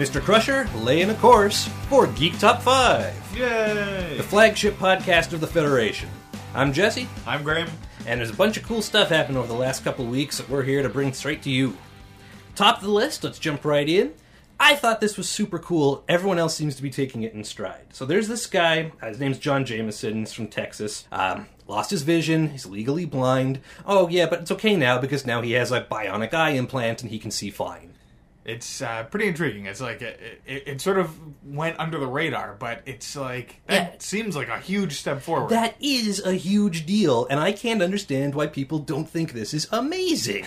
Mr. Crusher laying a course for Geek Top 5, Yay! the flagship podcast of the Federation. I'm Jesse, I'm Graham. and there's a bunch of cool stuff happened over the last couple weeks that we're here to bring straight to you. Top of the list, let's jump right in. I thought this was super cool. Everyone else seems to be taking it in stride. So there's this guy. uh, His name's John Jameson. He's from Texas. Um, lost his vision. He's legally blind. Oh yeah, but it's okay now because now he has a bionic eye implant and he can see fine. It's uh, pretty intriguing. It's like it, it, it sort of went under the radar, but it's like that Yeah. seems like a huge step forward. That is a huge deal, and I can't understand why people don't think this is amazing.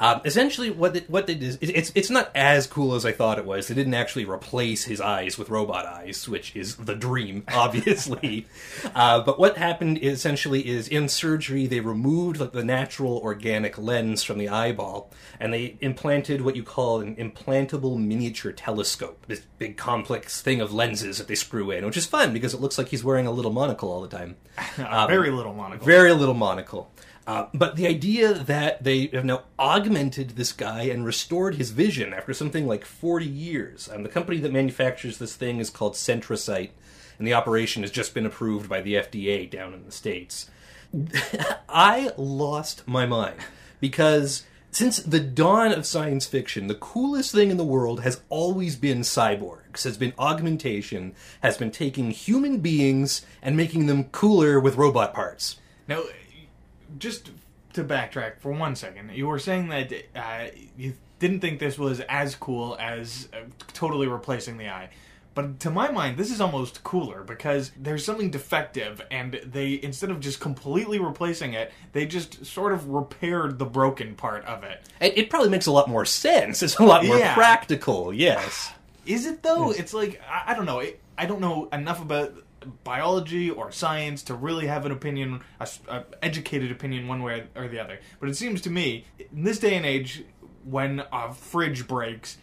Um, essentially, what it, what it is, it- it's it's not as cool as I thought it was. They didn't actually replace his eyes with robot eyes, which is the dream, obviously. uh, but what happened essentially is in surgery they removed like, the natural organic lens from the eyeball, and they implanted what you call an implantable miniature telescope. This big complex thing of lenses that they screw in, which is fun because it looks like he's wearing a little monocle all the time. Uh, very little monocle. Very little monocle. Uh, but the idea that they have now augmented this guy and restored his vision after something like 40 years. And the company that manufactures this thing is called CentraSight, and the operation has just been approved by the FDA down in the States. I lost my mind because since the dawn of science fiction, the coolest thing in the world has always been cyborgs, has been augmentation, has been taking human beings and making them cooler with robot parts. Now, just to backtrack for one second, you were saying that uh, you didn't think this was as cool as uh, totally replacing the eye. But to my mind, this is almost cooler because there's something defective, and they instead of just completely replacing it, they just sort of repaired the broken part of it. It, it probably makes a lot more sense. It's a lot more Yeah. practical, yes. Is it though? It's like I, I don't know. It, I don't know enough about biology or science to really have an opinion, a, a educated opinion one way or the other. But it seems to me, in this day and age, when a fridge breaks,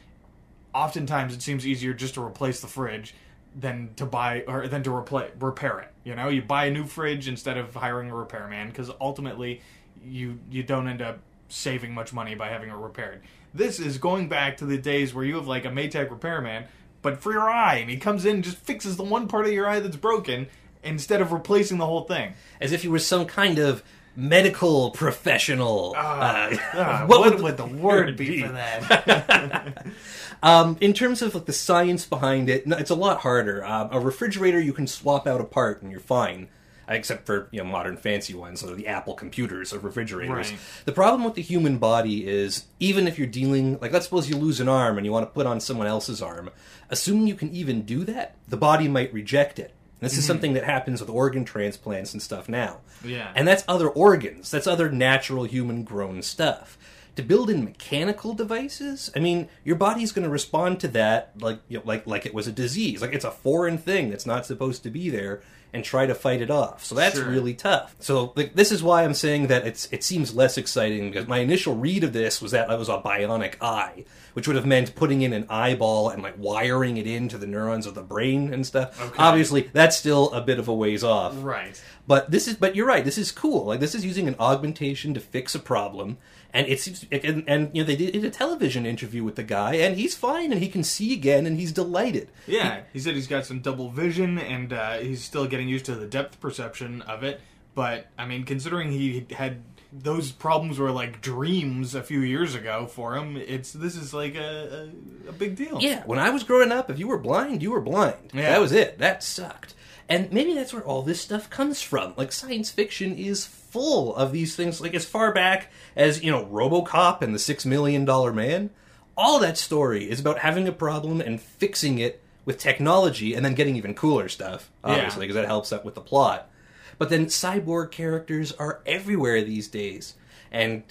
oftentimes it seems easier just to replace the fridge than to buy or than to repla repair it. You know, you buy a new fridge instead of hiring a repairman because ultimately you you don't end up saving much money by having it repaired. This is going back to the days where you have like a Maytag repairman, but for your eye, and he comes in and just fixes the one part of your eye that's broken instead of replacing the whole thing. As if you were some kind of medical professional. Ah, Uh, Ah, what what, would would, the word be be? for that? Um, in terms of like the science behind it, no, it's a lot harder. Uh, a refrigerator you can swap out a part and you're fine, uh, except for you know modern fancy ones, so the Apple computers of refrigerators. Right. The problem with the human body is even if you're dealing like let's suppose you lose an arm and you want to put on someone else's arm, assuming you can even do that, the body might reject it. This is mm-hmm. something that happens with organ transplants and stuff now. Yeah. And that's other organs. That's other natural human grown stuff. To build in mechanical devices, I mean, your body's going to respond to that like you know, like like it was a disease, like it's a foreign thing that's not supposed to be there, and try to fight it off. So that's Sure. really tough. So like, this is why I'm saying that it's it seems less exciting because my initial read of this was that it was a bionic eye, which would have meant putting in an eyeball and like wiring it into the neurons of the brain and stuff. Okay. Obviously, that's still a bit of a ways off. right. But this is, but you're right. This is cool. Like this is using an augmentation to fix a problem, and it seems, and, and you know they did a television interview with the guy, and he's fine, and he can see again, and he's delighted. Yeah, he said he's got some double vision and uh, he's still getting used to the depth perception of it. But I mean, considering he had those problems were like dreams a few years ago for him, it's this is like a, a, a big deal. Yeah, when I was growing up, if you were blind, you were blind. Yeah. That was it. That sucked. And maybe that's where all this stuff comes from. Like science fiction is full of these things. Like as far back as you know, RoboCop and the Six Million Dollar Man. All that story is about having a problem and fixing it with technology, and then getting even cooler stuff. Obviously, because that helps out with the plot. But then cyborg characters are everywhere these days, and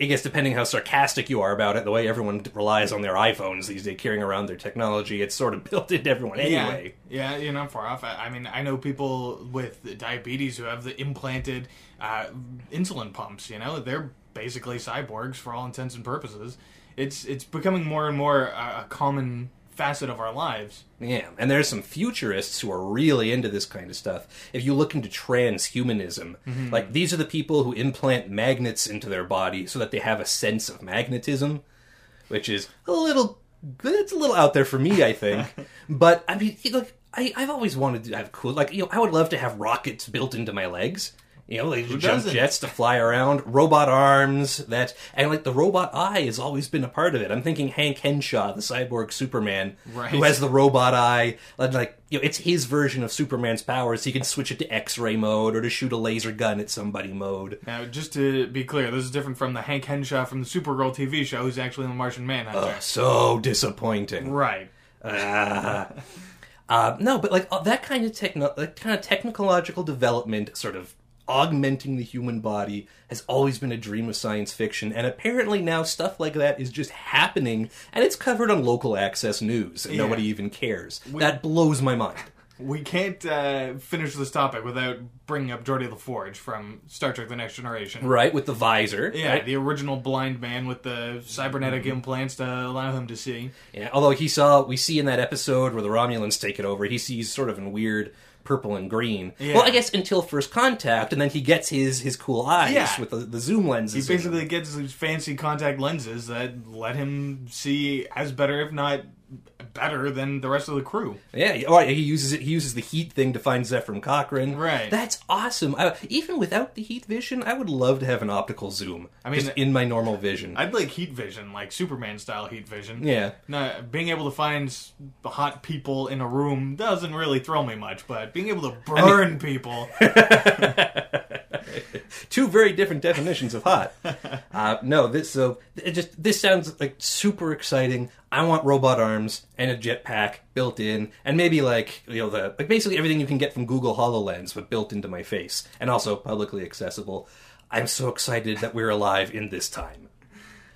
I guess depending how sarcastic you are about it, the way everyone relies on their iPhones these days, carrying around their technology, it's sort of built into everyone anyway. Yeah, yeah, you're not far off. I, I mean, I know people with diabetes who have the implanted uh, insulin pumps. You know, they're basically cyborgs for all intents and purposes. It's it's becoming more and more uh, a common facet of our lives. Yeah, and there's some futurists who are really into this kind of stuff. If you look into transhumanism, mm-hmm. like these are the people who implant magnets into their body so that they have a sense of magnetism, which is a little it's a little out there for me, I think. but I mean, look, I, I've always wanted to have cool, like you know, I would love to have rockets built into my legs. You know, like jump jets to fly around, robot arms, that, and like the robot eye has always been a part of it. I'm thinking Hank Henshaw, the cyborg Superman, Right. who has the robot eye, and, like, you know, it's his version of Superman's powers. He can switch it to X-ray mode or to shoot a laser gun at somebody mode. Now, just to be clear, this is different from the Hank Henshaw from the Supergirl TV show, who's actually in the Martian Manhunter. Ugh, so disappointing. Right. Ah. Uh, no, but like uh, that kind of techno, that kind of technological development, sort of augmenting the human body, has always been a dream of science fiction, and apparently now stuff like that is just happening, and it's covered on local access news, and Yeah. nobody even cares. that blows my mind. We can't uh, finish this topic without bringing up Geordi La Forge from Star Trek: The Next Generation. Right with the visor. Yeah, right? the original blind man with the cybernetic Mm-hmm. implants to allow him to see. Yeah, although he saw, we see in that episode where the Romulans take it over, he sees sort of in weird purple and green. Yeah. Well, I guess until first contact, and then he gets his his cool eyes Yeah. with the, the zoom He lenses. them. basically gets these fancy contact lenses that let him see as better, if not better, than the rest of the crew. Yeah, he- oh, he uses it. He uses the heat thing to find Zefram Cochrane. Right. That's awesome. I, even without the heat vision, I would love to have an optical zoom. I mean, just in my normal vision. I'd like heat vision, like Superman style heat vision. yeah. No, being able to find hot people in a room doesn't really thrill me much, but being able to burn people, Two very different definitions of hot. uh, no, this so it just this sounds like super exciting. I want robot arms and a jetpack built in, and maybe like you know the like basically everything you can get from Google Hololens, but built into my face, and also publicly accessible. I'm so excited that we're alive in this time.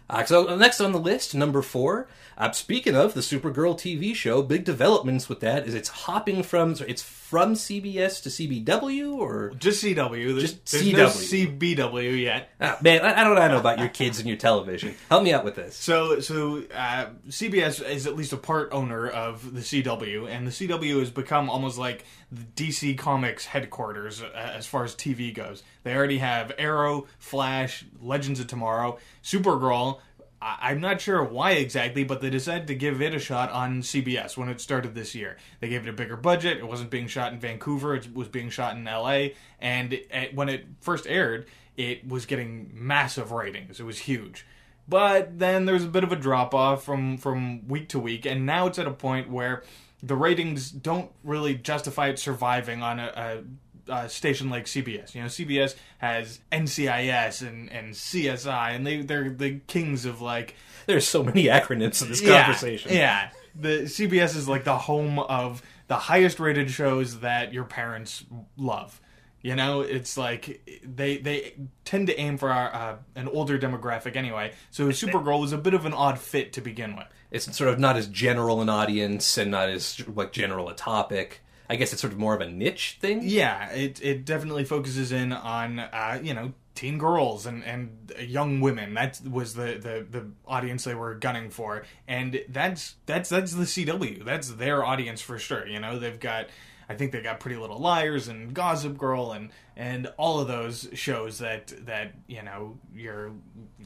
Uh, so next on the list, number four. Uh, speaking of the Supergirl TV show, big developments with that is it's hopping from it's from CBS to CBW or just CW. There's, Just there's no CW. CBW yet. Ah, man, I, I don't know about your kids and your television. Help me out with this. So, so uh, CBS is at least a part owner of the CW, and the CW has become almost like the DC Comics headquarters uh, as far as TV goes. They already have Arrow, Flash, Legends of Tomorrow, Supergirl. I- I'm not sure why exactly, but they decided to give it a shot on CBS when it started this year. They gave it a bigger budget. It wasn't being shot in Vancouver; it was being shot in LA. And it, when it first aired, it was getting massive ratings. It was huge. But then there's a bit of a drop off from from week to week, and now it's at a point where the ratings don't really justify it surviving on a, a, a station like CBS. You know, CBS has NCIS and, and CSI, and they they're the kings of like There's so many acronyms in this yeah, conversation. Yeah, the CBS is like the home of the highest rated shows that your parents love. You know, it's like they they tend to aim for our, uh, an older demographic anyway. So Supergirl was a bit of an odd fit to begin with. It's sort of not as general an audience and not as like general a topic. I guess it's sort of more of a niche thing. Yeah, it it definitely focuses in on uh, you know teen girls and and young women. That was the, the the audience they were gunning for, and that's that's that's the CW. That's their audience for sure. You know, they've got. I think they got Pretty Little Liars and Gossip Girl and and all of those shows that that you know your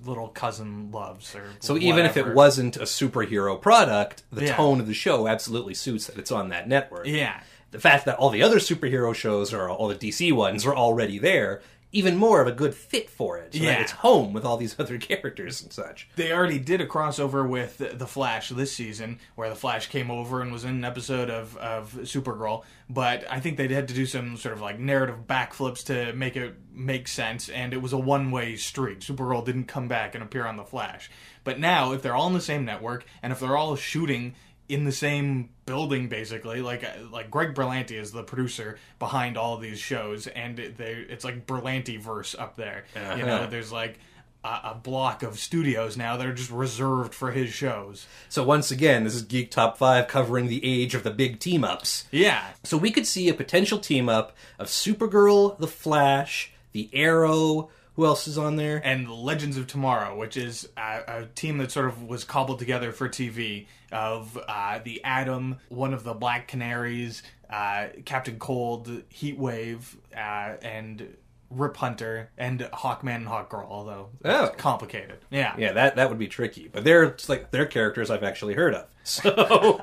little cousin loves or So even if it wasn't a superhero product, the Yeah. tone of the show absolutely suits that it's on that network. yeah The fact that all the other superhero shows or all the DC ones are already there, even more of a good fit for it. So Yeah. it's home with all these other characters and such. they already did a crossover with the Flash this season, where the Flash came over and was in an episode of of Supergirl. But I think they had to do some sort of like narrative backflips to make it make sense, and it was a one way street. Supergirl didn't come back and appear on the Flash. But now, if they're all in the same network, and if they're all shooting in the same building basically like like Greg Berlanti is the producer behind all of these shows and they it's like Berlanti verse up there you know Uh-huh. there's like a, a block of studios now that are just reserved for his shows. So once again, this is Geek Top 5 covering the age of the big team ups. Yeah, So we could see a potential team up of Supergirl, The Flash, The Arrow. Who else is on there? and Legends of Tomorrow, which is a, a team that sort of was cobbled together for TV of uh, the Atom, one of the Black Canaries, uh, Captain Cold, Heatwave, uh, and Rip Hunter and Hawkman and Hawkgirl, although Oh. complicated. Yeah. Yeah, that that would be tricky. But they're like they're characters I've actually heard of. So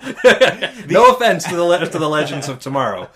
no offense to the le- to the Legends of Tomorrow.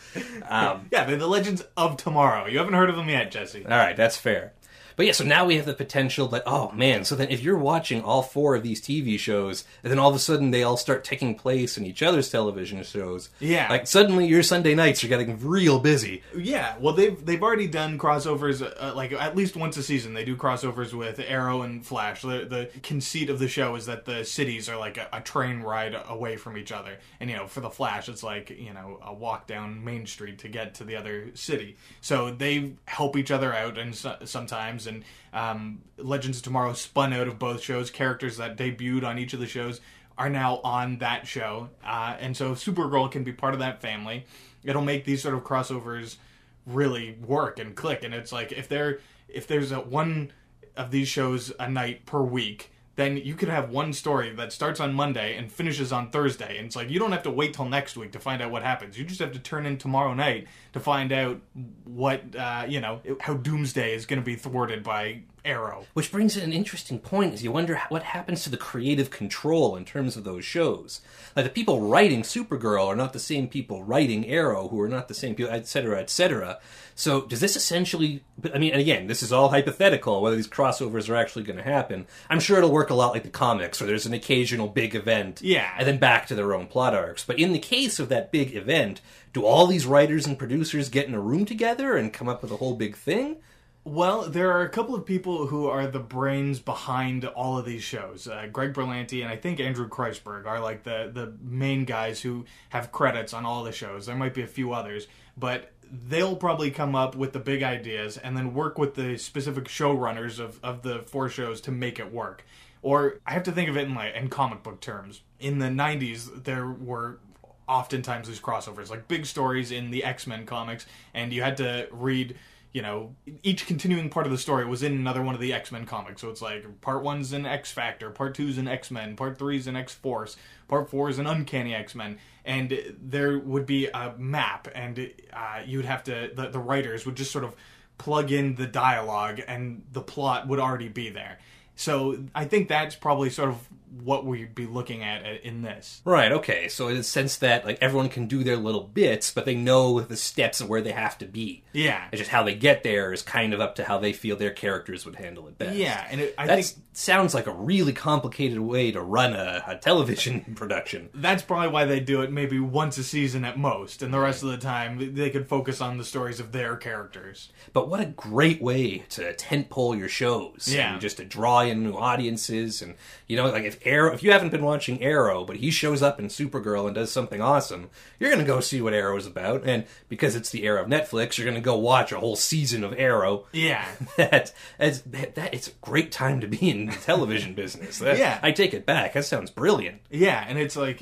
Um, Yeah, they're the Legends of Tomorrow. You haven't heard of them yet, Jesse. all right, that's fair. But yeah, so now we have the potential that oh man, so then if you're watching all four of these TV shows, and then all of a sudden they all start taking place in each other's television shows, Yeah. like suddenly your Sunday nights are getting real busy. Yeah, well, they've they've already done crossovers, uh, like at least once a season. They do crossovers with Arrow and Flash. The, the conceit of the show is that the cities are like a, a train ride away from each other, and you know, for the Flash, it's like you know a walk down Main Street to get to the other city. So they help each other out, and so, sometimes, and um, Legends of Tomorrow spun out of both shows. Characters that debuted on each of the shows are now on that show, uh, and so Supergirl can be part of that family. It'll make these sort of crossovers really work and click. And it's like if there if there's a one of these shows a night per week, then you could have one story that starts on Monday and finishes on Thursday. And it's like you don't have to wait till next week to find out what happens. You just have to turn in tomorrow night to find out what uh, you know how Doomsday is going to be thwarted by Arrow. Which brings in an interesting point is you wonder what happens to the creative control in terms of those shows. Like the people writing Supergirl are not the same people writing Arrow, who are not the same people, et cetera, et cetera. So does this essentially? I mean, and again, this is all hypothetical. Whether these crossovers are actually going to happen, I'm sure it'll work a lot like the comics, where there's an occasional big event, Yeah. and then back to their own plot arcs. But in the case of that big event, do all these writers and producers get in a room together and come up with a whole big thing? Well, there are a couple of people who are the brains behind all of these shows. Uh, Greg Berlanti and I think Andrew Kreisberg are like the the main guys who have credits on all the shows. There might be a few others, but they'll probably come up with the big ideas and then work with the specific showrunners of, of the four shows to make it work. Or I have to think of it in like in comic book terms. In the '90s, there were oftentimes these crossovers, like big stories in the X Men comics, and you had to read. You know, each continuing part of the story was in another one of the X Men comics. So it's like part one's an X Factor, part two's an X Men, part three's an X Force, part four is an Uncanny X Men, and there would be a map, and uh, you'd have to the, the writers would just sort of plug in the dialogue, and the plot would already be there. So I think that's probably sort of what we'd be looking at in this. Right, okay. So in the sense that like everyone can do their little bits, but they know the steps of where they have to be. Yeah. It's just how they get there is kind of up to how they feel their characters would handle it best. Yeah, and it, I That think sounds like a really complicated way to run a, a television production. that's probably why they do it maybe once a season at most, and the rest of the time they could focus on the stories of their characters. But what a great way to tentpole your shows. Yeah. And just to draw in new audiences and you know, like if Arrow if you haven't been watching Arrow, but he shows up in Supergirl and does something awesome, you're gonna go see what Arrow is about. And because it's the era of Netflix, you're gonna go watch a whole season of Arrow. Yeah. that, that's, that it's a great time to be in the television business. That- Yeah. I take it back. That sounds brilliant. Yeah, and it's like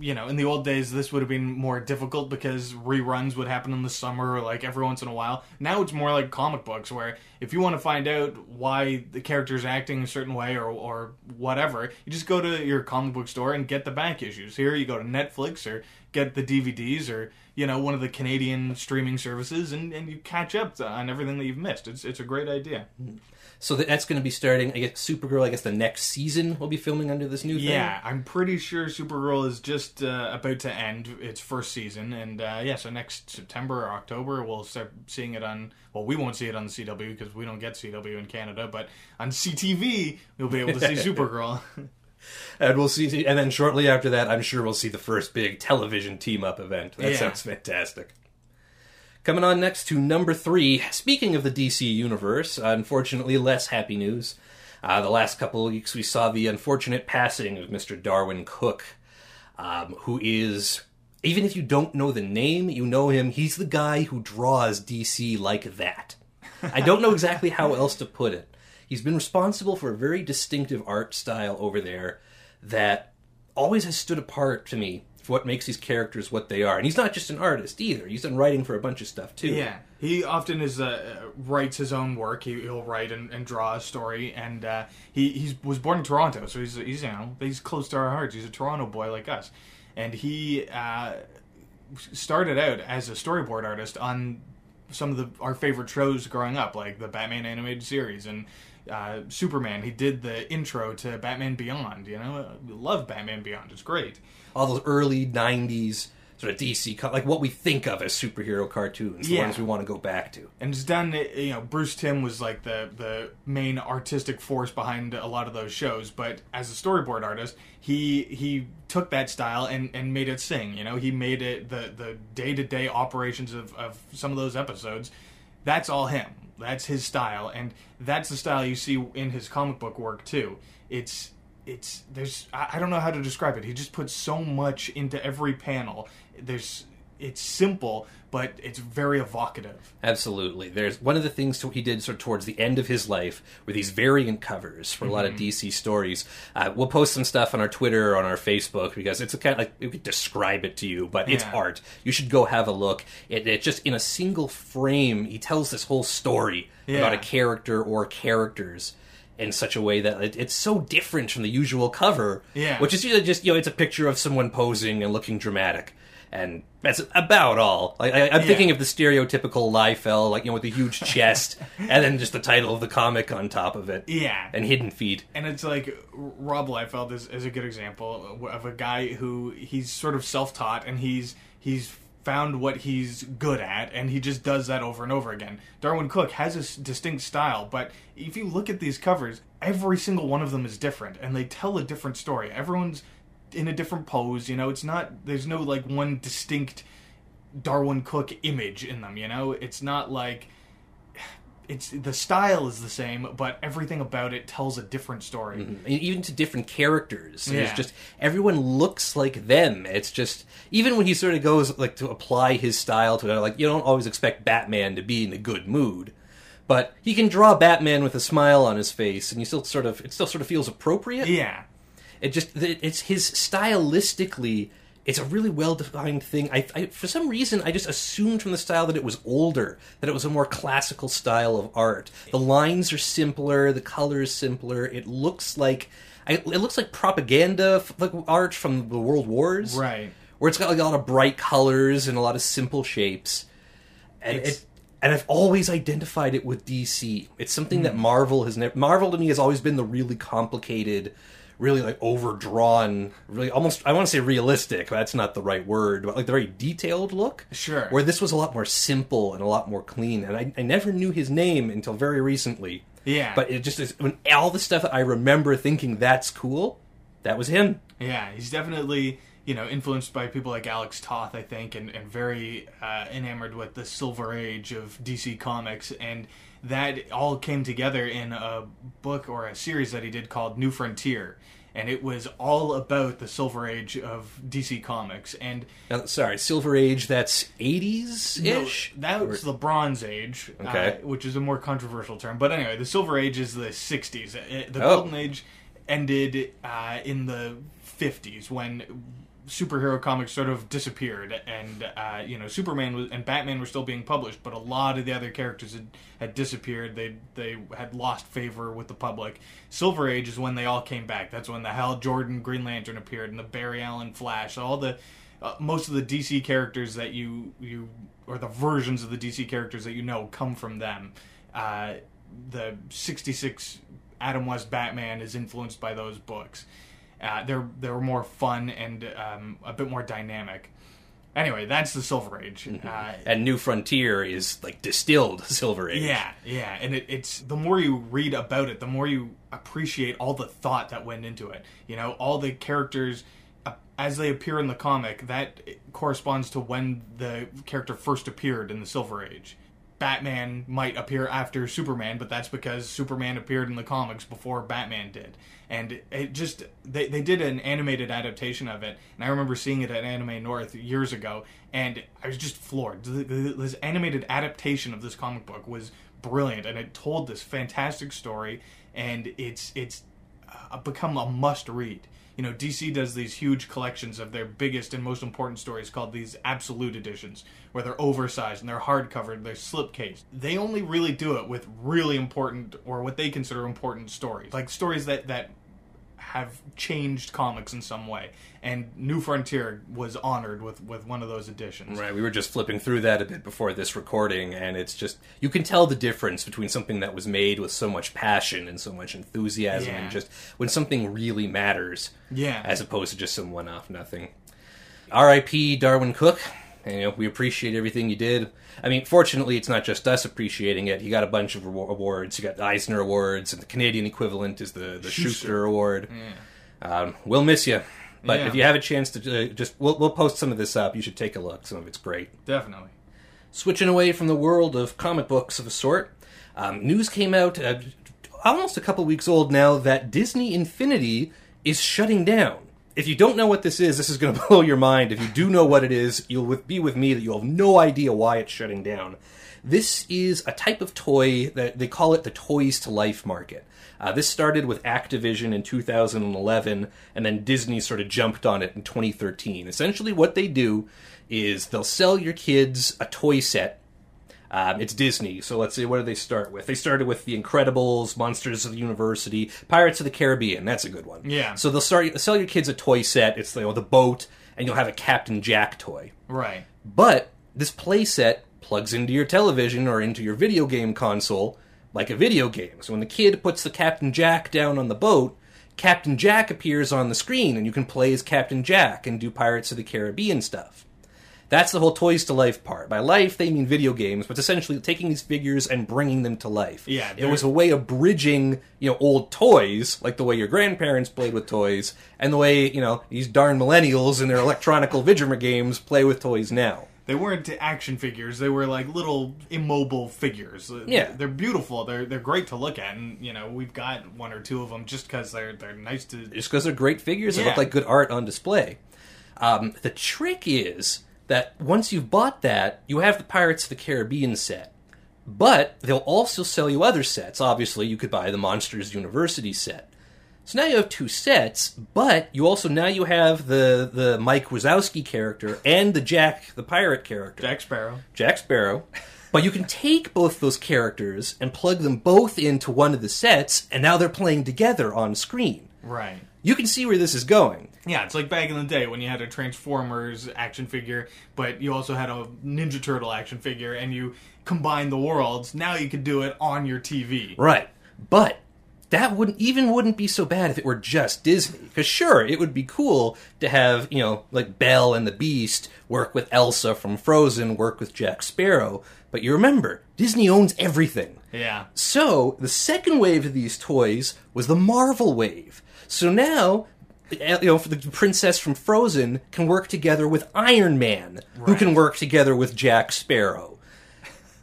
you know, in the old days, this would have been more difficult because reruns would happen in the summer, or like every once in a while. Now it's more like comic books, where if you want to find out why the character's acting a certain way or or whatever, you just go to your comic book store and get the back issues. Here, you go to Netflix or get the DVDs or you know one of the Canadian streaming services, and, and you catch up on everything that you've missed. It's it's a great idea. Hmm. So that's going to be starting. I guess Supergirl. I guess the next season will be filming under this new thing. Yeah, I'm pretty sure Supergirl is just uh, about to end its first season, and uh, yeah, so next September or October we'll start seeing it on. Well, we won't see it on the CW because we don't get CW in Canada, but on CTV we'll be able to see Supergirl. and we'll see. And then shortly after that, I'm sure we'll see the first big television team up event. That Yeah. sounds fantastic. Coming on next to number three. Speaking of the DC universe, unfortunately, less happy news. Uh, the last couple of weeks, we saw the unfortunate passing of Mr. Darwyn Cooke, um, who is. Even if you don't know the name, you know him. He's the guy who draws DC like that. I don't know exactly how else to put it. He's been responsible for a very distinctive art style over there that always has stood apart to me what makes these characters what they are. And he's not just an artist either. He's done writing for a bunch of stuff too. yeah, he often is uh, writes his own work. He, he'll write and, and draw a story, and uh, he he was born in Toronto, so he's he's you know he's close to our hearts. He's a Toronto boy like us, and he uh, started out as a storyboard artist on some of the our favorite shows growing up, like the Batman animated series and uh, Superman. He did the intro to Batman Beyond. You know, we love Batman Beyond. It's great. All those early '90s sort of DC, like what we think of as superhero cartoons, the ones we want to go back to. and it's done eh, you know Bruce Timm was like the the main artistic force behind a lot of those shows but as a storyboard artist he he took that style and and made it sing you know? He made it the the day-to-day operations of of some of those episodes. That's all him. That's his style and that's the style you see in his comic book work too. It's it's there's I, I don't know how to describe it he just puts so much into every panel there's it's simple but it's very evocative Absolutely. There's one of the things he did sort of towards the end of his life with these variant covers for a lot of Mm-hmm. DC stories. Uh, we'll post some stuff on our Twitter or on our Facebook because it's a kind of like we could describe it to you, but it's art. You should go have a look. It, it just in a single frame, he tells this whole story Yeah. about a character or characters. In such a way that it, it's so different from the usual cover, Yeah. which is usually just you know it's a picture of someone posing and looking dramatic, and that's about all. Like, I, I'm Yeah. thinking of the stereotypical Liefeld, like you know, with a huge chest, and then just the title of the comic on top of it, yeah and hidden feet. and it's like Rob Liefeld is, is a good example of a guy who he's sort of self-taught and he's he's found what he's good at and he just does that over and over again. Darwyn Cooke has a distinct style, but if you look at these covers, every single one of them is different and they tell a different story. Everyone's in a different pose, you know, it's not there's no like one distinct Darwyn Cooke image in them, you know? It's not like it's the style is the same, but everything about it tells a different story. And mm-hmm. even to different characters. Yeah. just everyone looks like them. It's just even when he sort of goes like to apply his style to it, like you don't always expect Batman to be in a good mood. But he can draw Batman with a smile on his face, and you still sort of it still sort of feels appropriate. Yeah, It just it's his stylistically. It's a really well defined thing. I, I for some reason I just assumed from the style that it was older, that it was a more classical style of art. The lines are simpler, the colors simpler. It looks like I, it looks like propaganda f- like art from the World Wars, right. Where it's got like a lot of bright colors and a lot of simple shapes, and It's- it. And I've always identified it with DC. It's something Hmm. that Marvel has never. Marvel to me has always been the really complicated, really like overdrawn, really almost. I want to say realistic. but That's not the right word, but like the very detailed look. Sure. Where this was a lot more simple and a lot more clean. And I, I never knew his name until very recently. Yeah. But it just is when all the stuff that I remember thinking that's cool. That was him. Yeah, he's definitely you know influenced by people like Alex Toth, I think, and and very uh, enamored with the Silver Age of DC Comics, and that all came together in a book or a series that he did called New Frontier. And it was all about the Silver Age of DC Comics, and Now, sorry, Silver Age. That's eighties No, ish. that's the Bronze Age, Okay. uh, which is a more controversial term. But anyway, the Silver Age is the 60s. Uh, The Oh. Golden Age ended uh, in the 50s when superhero comics sort of disappeared, and uh, you know Superman was, and Batman were still being published, but a lot of the other characters had, had disappeared. They they had lost favor with the public. Silver Age is when they all came back. That's when the Hal Jordan Green Lantern appeared, and the Barry Allen Flash, all the uh, most of the DC characters that you you or the versions of the DC characters that you know come from them. Uh, the '66 Adam West Batman is influenced by those books. Uh, they're they're more fun and um, a bit more dynamic. Anyway, that's the Silver Age. Uh, and New Frontier is like distilled Silver Age. yeah, yeah, and it, it's the more you read about it, the more you appreciate all the thought that went into it. You know, all the characters uh, as they appear in the comic that corresponds to when the character first appeared in the Silver Age. Batman might appear after Superman, but that's because Superman appeared in the comics before Batman did. And it just they, they did an animated adaptation of it, and I remember seeing it at Anime North years ago, and I was just floored. Th- th- This animated adaptation of this comic book was brilliant, and it told this fantastic story, and it's it's uh, become a must read. You know, DC does these huge collections of their biggest and most important stories called these absolute editions, where they're oversized and they're hardcover and they're slipcased. They only really do it with really important or what they consider important stories, like stories that that have changed comics in some way. And New Frontier was honored with with one of those editions. Right, we were just flipping through that a bit before this recording, and it's just you can tell the difference between something that was made with so much passion and so much enthusiasm, Yeah. and just when something really matters, Yeah. as opposed to just some one-off nothing. R.I.P. Darwyn Cooke. And, you know, we appreciate everything you did. I mean, fortunately, it's not just us appreciating it. You got a bunch of awards. You got the Eisner Awards, and the Canadian equivalent is the the Shuster, Shuster. Award. Um, we'll miss you, but Yeah. if you have a chance to uh, just, we'll, we'll post some of this up. You should take a look. Some of it's great. Definitely. Switching away from the world of comic books of a sort, um, news came out uh, almost a couple weeks old now that Disney Infinity is shutting down. If you don't know what this is, this is going to blow your mind. If you do know what it is, you'll be with me that you'll have no idea why it's shutting down. This is a type of toy that they call it the Toys to Life market. Uh, this started with Activision in 2011, and then Disney sort of jumped on it in 2013. Essentially, what they do is they'll sell your kids a toy set um, it's Disney, so let's see, what do they start with? They started with The Incredibles, Monsters of the University, Pirates of the Caribbean. That's a good one. Yeah. So they'll start sell your kids a toy set. It's you know, the boat, and you'll have a Captain Jack toy. Right. But this play set plugs into your television or into your video game console like a video game. So when the kid puts the Captain Jack down on the boat, Captain Jack appears on the screen, and you can play as Captain Jack and do Pirates of the Caribbean stuff. That's the whole Toys to Life part. By life, they mean video games, but it's essentially taking these figures and bringing them to life. Yeah, it was a way of bridging, you know, old toys, like the way your grandparents played with toys, and the way, you know, these darn millennials in their electronical vidrimer games play with toys now. They weren't action figures. They were like little immobile figures. Yeah. they're beautiful. They're they're great to look at, and you know we've got one or two of them just because they're they're nice to. just because they're great figures Yeah. look like good art on display. Um, the trick is that once you've bought that, you have the Pirates of the Caribbean set. But they'll also sell you other sets. Obviously, you could buy the Monsters University set. So now you have two sets, but you also now you have the the Mike Wazowski character and the Jack the pirate character. Jack Sparrow. Jack Sparrow. But you can take both those characters and plug them both into one of the sets, and now they're playing together on screen. Right. You can see where this is going. Yeah, it's like back in the day when you had a Transformers action figure, but you also had a Ninja Turtle action figure, and you combined the worlds. Now you could do it on your TV. Right. But that wouldn't even wouldn't be so bad if it were just Disney. Because sure, it would be cool to have, you know, like Belle and the Beast work with Elsa from Frozen, work with Jack Sparrow. But you remember, Disney owns everything. Yeah. So the second wave of these toys was the Marvel wave. So now, you know, the princess from Frozen can work together with Iron Man, who can work together with Jack Sparrow.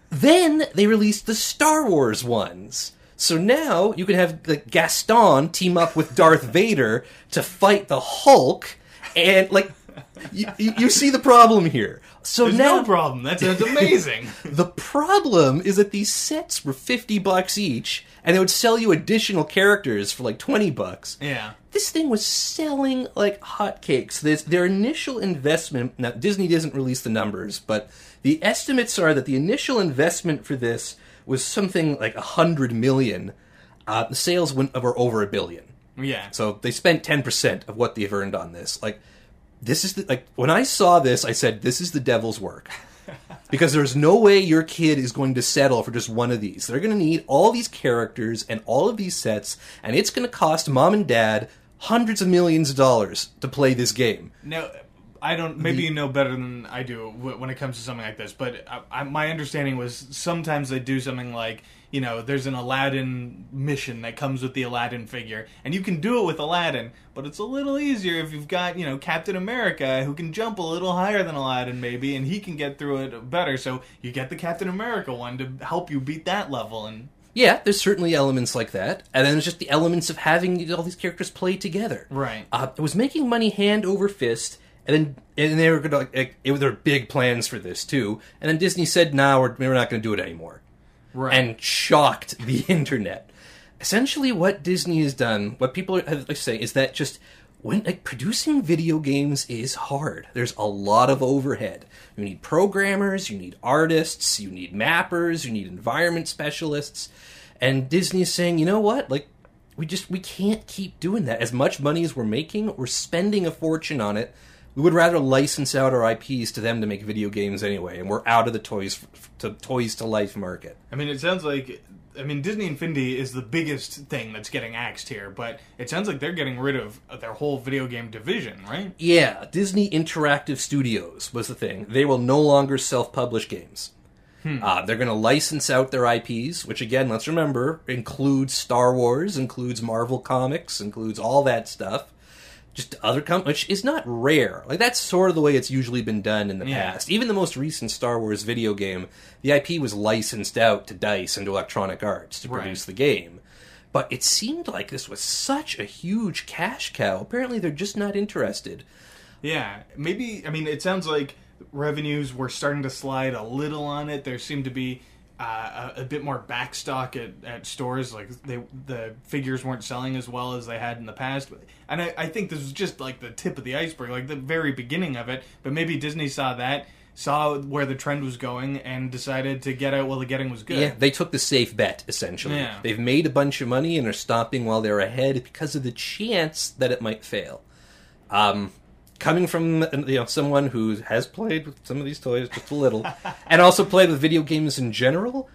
Then they released the Star Wars ones. So now you can have like Gaston team up with Darth Vader to fight the Hulk, and like you, you see the problem here. So There's now no problem. That sounds amazing. the problem is that these sets were 50 bucks each, and they would sell you additional characters for like 20 bucks. yeah. This thing was selling like hotcakes. This, their initial investment, now Disney doesn't release the numbers, but the estimates are that the initial investment for this was something like a hundred million. Uh, the sales went were over a billion. Yeah. So they spent ten percent of what they've earned on this. Like this is the, like when I saw this, I said this is the devil's work. because there's no way your kid is going to settle for just one of these. They're going to need all these characters and all of these sets, and it's going to cost mom and dad hundreds of millions of dollars to play this game. Now, I don't. Maybe you know better than I do when it comes to something like this. But I, I, my understanding was sometimes they do something like you know, there's an Aladdin mission that comes with the Aladdin figure, and you can do it with Aladdin. But it's a little easier if you've got you know Captain America who can jump a little higher than Aladdin maybe, and he can get through it better. So you get the Captain America one to help you beat that level and. Yeah, there's certainly elements like that, and then there's just the elements of having all these characters play together. Right. Uh, it was making money hand over fist, and then and they were going to like, it, there were big plans for this too, and then Disney said, "Nah, we're, we're not going to do it anymore," Right. and shocked the internet. Essentially, what Disney has done, what people have like say, is that just when like producing video games is hard. There's a lot of overhead. You need programmers, you need artists, you need mappers, you need environment specialists, and Disney is saying, you know what, like we just we can't keep doing that. As much money as we're making, we're spending a fortune on it. We would rather license out our IPs to them to make video games anyway, and we're out of the toys to toys to life market. I mean, it sounds like. I mean, Disney Infinity is the biggest thing that's getting axed here, but it sounds like they're getting rid of their whole video game division, right? Yeah, Disney Interactive Studios was the thing. They will no longer self-publish games. Uh, they're going to license out their IPs, which again, let's remember, includes Star Wars, includes Marvel Comics, includes all that stuff. Just other com- which is not rare. Like that's sort of the way it's usually been done in the Yeah. past. Even the most recent Star Wars video game, the IP was licensed out to Dice and to Electronic Arts to Right. produce the game. But it seemed like this was such a huge cash cow. Apparently, they're just not interested. Yeah, maybe. I mean, it sounds like revenues were starting to slide a little on it. There seemed to be uh, a, a bit more backstock at, at stores. Like they, the figures weren't selling as well as they had in the past. And I, I think this was just like the tip of the iceberg, like the very beginning of it. But maybe Disney saw that, saw where the trend was going, and decided to get out while the getting was good. Yeah, they took the safe bet essentially. Yeah. They've made a bunch of money and are stopping while they're ahead because of the chance that it might fail. Um, coming from you know someone who has played with some of these toys just a little, and also played with video games in general,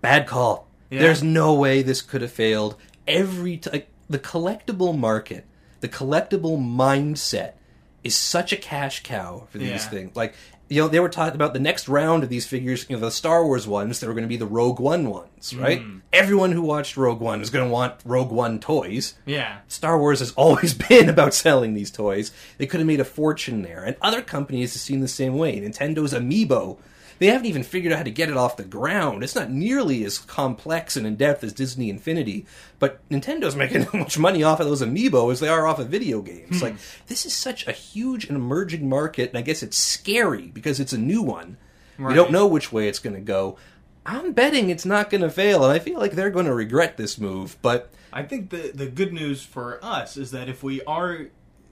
bad call. Yeah. There's no way this could have failed. Every t- like, the collectible market, the collectible mindset, is such a cash cow for these Yeah. things. Like you know, they were talking about the next round of these figures. You know, the Star Wars ones. They were going to be the Rogue One ones, right? Hmm. Everyone who watched Rogue One is going to want Rogue One toys. Yeah. Star Wars has always been about selling these toys. They could have made a fortune there. And other companies have seen the same way. Nintendo's Amiibo, they haven't even figured out how to get it off the ground. It's not nearly as complex and in depth as Disney Infinity, but Nintendo's making as much money off of those Amiibo as they are off of video games. Hmm. Like, this is such a huge and emerging market, and I guess it's scary because it's a new one. We Right. don't know which way it's going to go. I'm betting it's not going to fail, and I feel like they're going to regret this move, but. I think the the good news for us is that if we are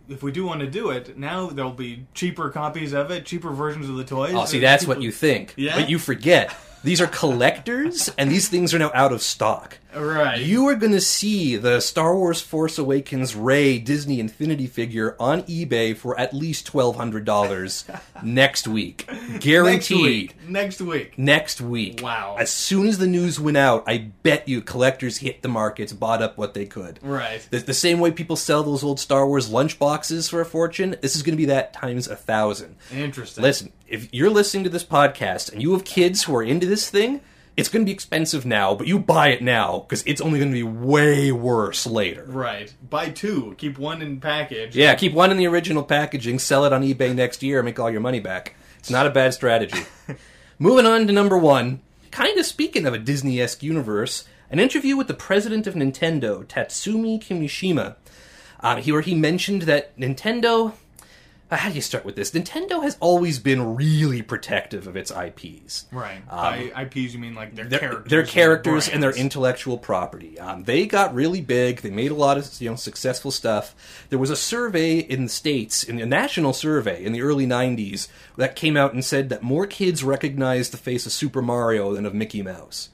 if we do want to do it, now there'll be cheaper copies of it, cheaper versions of the toys. Oh, see, uh, that's people- what you think. Yeah? But you forget. These are collectors, and these things are now out of stock. Right. You are going to see the Star Wars Force Awakens Rey Disney Infinity figure on eBay for at least $1,200 next week. next Guaranteed. week. Next week. Next week. Wow. As soon as the news went out, I bet you collectors hit the markets, bought up what they could. Right. The, the same way people sell those old Star Wars lunch boxes for a fortune, this is going to be that times a thousand. Interesting. Listen, if you're listening to this podcast and you have kids who are into this thing, it's going to be expensive now, but you buy it now because it's only going to be way worse later. Right. Buy two. Keep one in package. Yeah, keep one in the original packaging, sell it on eBay next year, and make all your money back. It's not a bad strategy. Moving on to number one, kind of speaking of a Disney esque universe, an interview with the president of Nintendo, Tatsumi Kimishima, uh, he, where he mentioned that Nintendo. Uh, how do you start with this? Nintendo has always been really protective of its IPs. Right. By IPs, you mean like their, Um, Their characters. their characters and their intellectual property. Um, they got really big. They made a lot of you know successful stuff. There was a survey in the states, in a national survey in the early '90s, that came out and said that more kids recognized the face of Super Mario than of Mickey Mouse.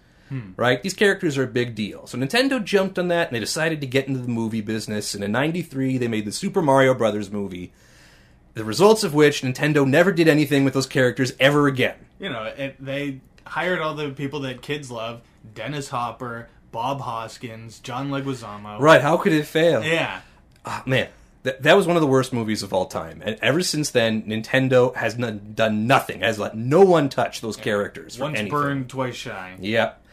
Right? These characters are a big deal. So Nintendo jumped on that and they decided to get into the movie business. And in '93, they made the Super Mario Brothers movie. The results of which Nintendo never did anything with those characters ever again. You know, it, they hired all the people that kids love Dennis Hopper, Bob Hoskins, John Leguizamo. Right? How could it fail? Yeah. Ah, man, that, that was one of the worst movies of all time. And ever since then, Nintendo has n- done nothing, has let no one touch those characters. Once burned, twice shy. Yep.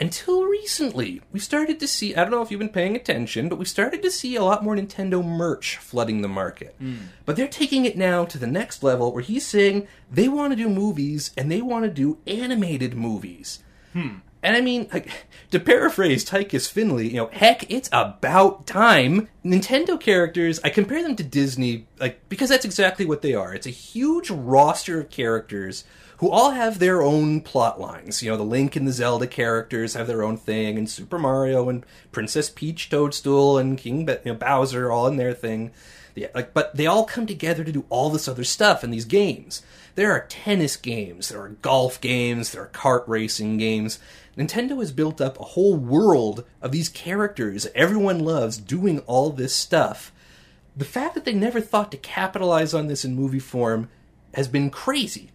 Until recently, we started to see, I don't know if you've been paying attention, but we started to see a lot more Nintendo merch flooding the market. Hmm. But they're taking it now to the next level where he's saying they want to do movies and they want to do animated movies. Hmm. And I mean, like, to paraphrase Tychus Finley, you know, heck, it's about time. Nintendo characters, I compare them to Disney, like, because that's exactly what they are. It's a huge roster of characters who all have their own plot lines. You know, the Link and the Zelda characters have their own thing, and Super Mario and Princess Peach, Toadstool, and King you know, Bowser all in their thing. Yeah, like, but they all come together to do all this other stuff in these games. There are tennis games, there are golf games, there are kart racing games. Nintendo has built up a whole world of these characters everyone loves doing all this stuff. The fact that they never thought to capitalize on this in movie form has been crazy.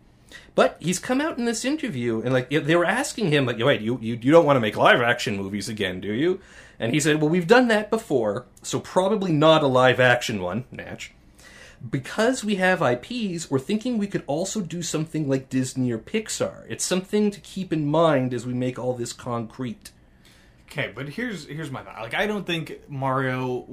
But he's come out in this interview and like they were asking him like, "Wait, you you, you don't want to make live action movies again, do you?" And he said, "Well, we've done that before, so probably not a live action one, Natch." Because we have IPs, we're thinking we could also do something like Disney or Pixar. It's something to keep in mind as we make all this concrete. Okay, but here's here's my thought. Like, I don't think Mario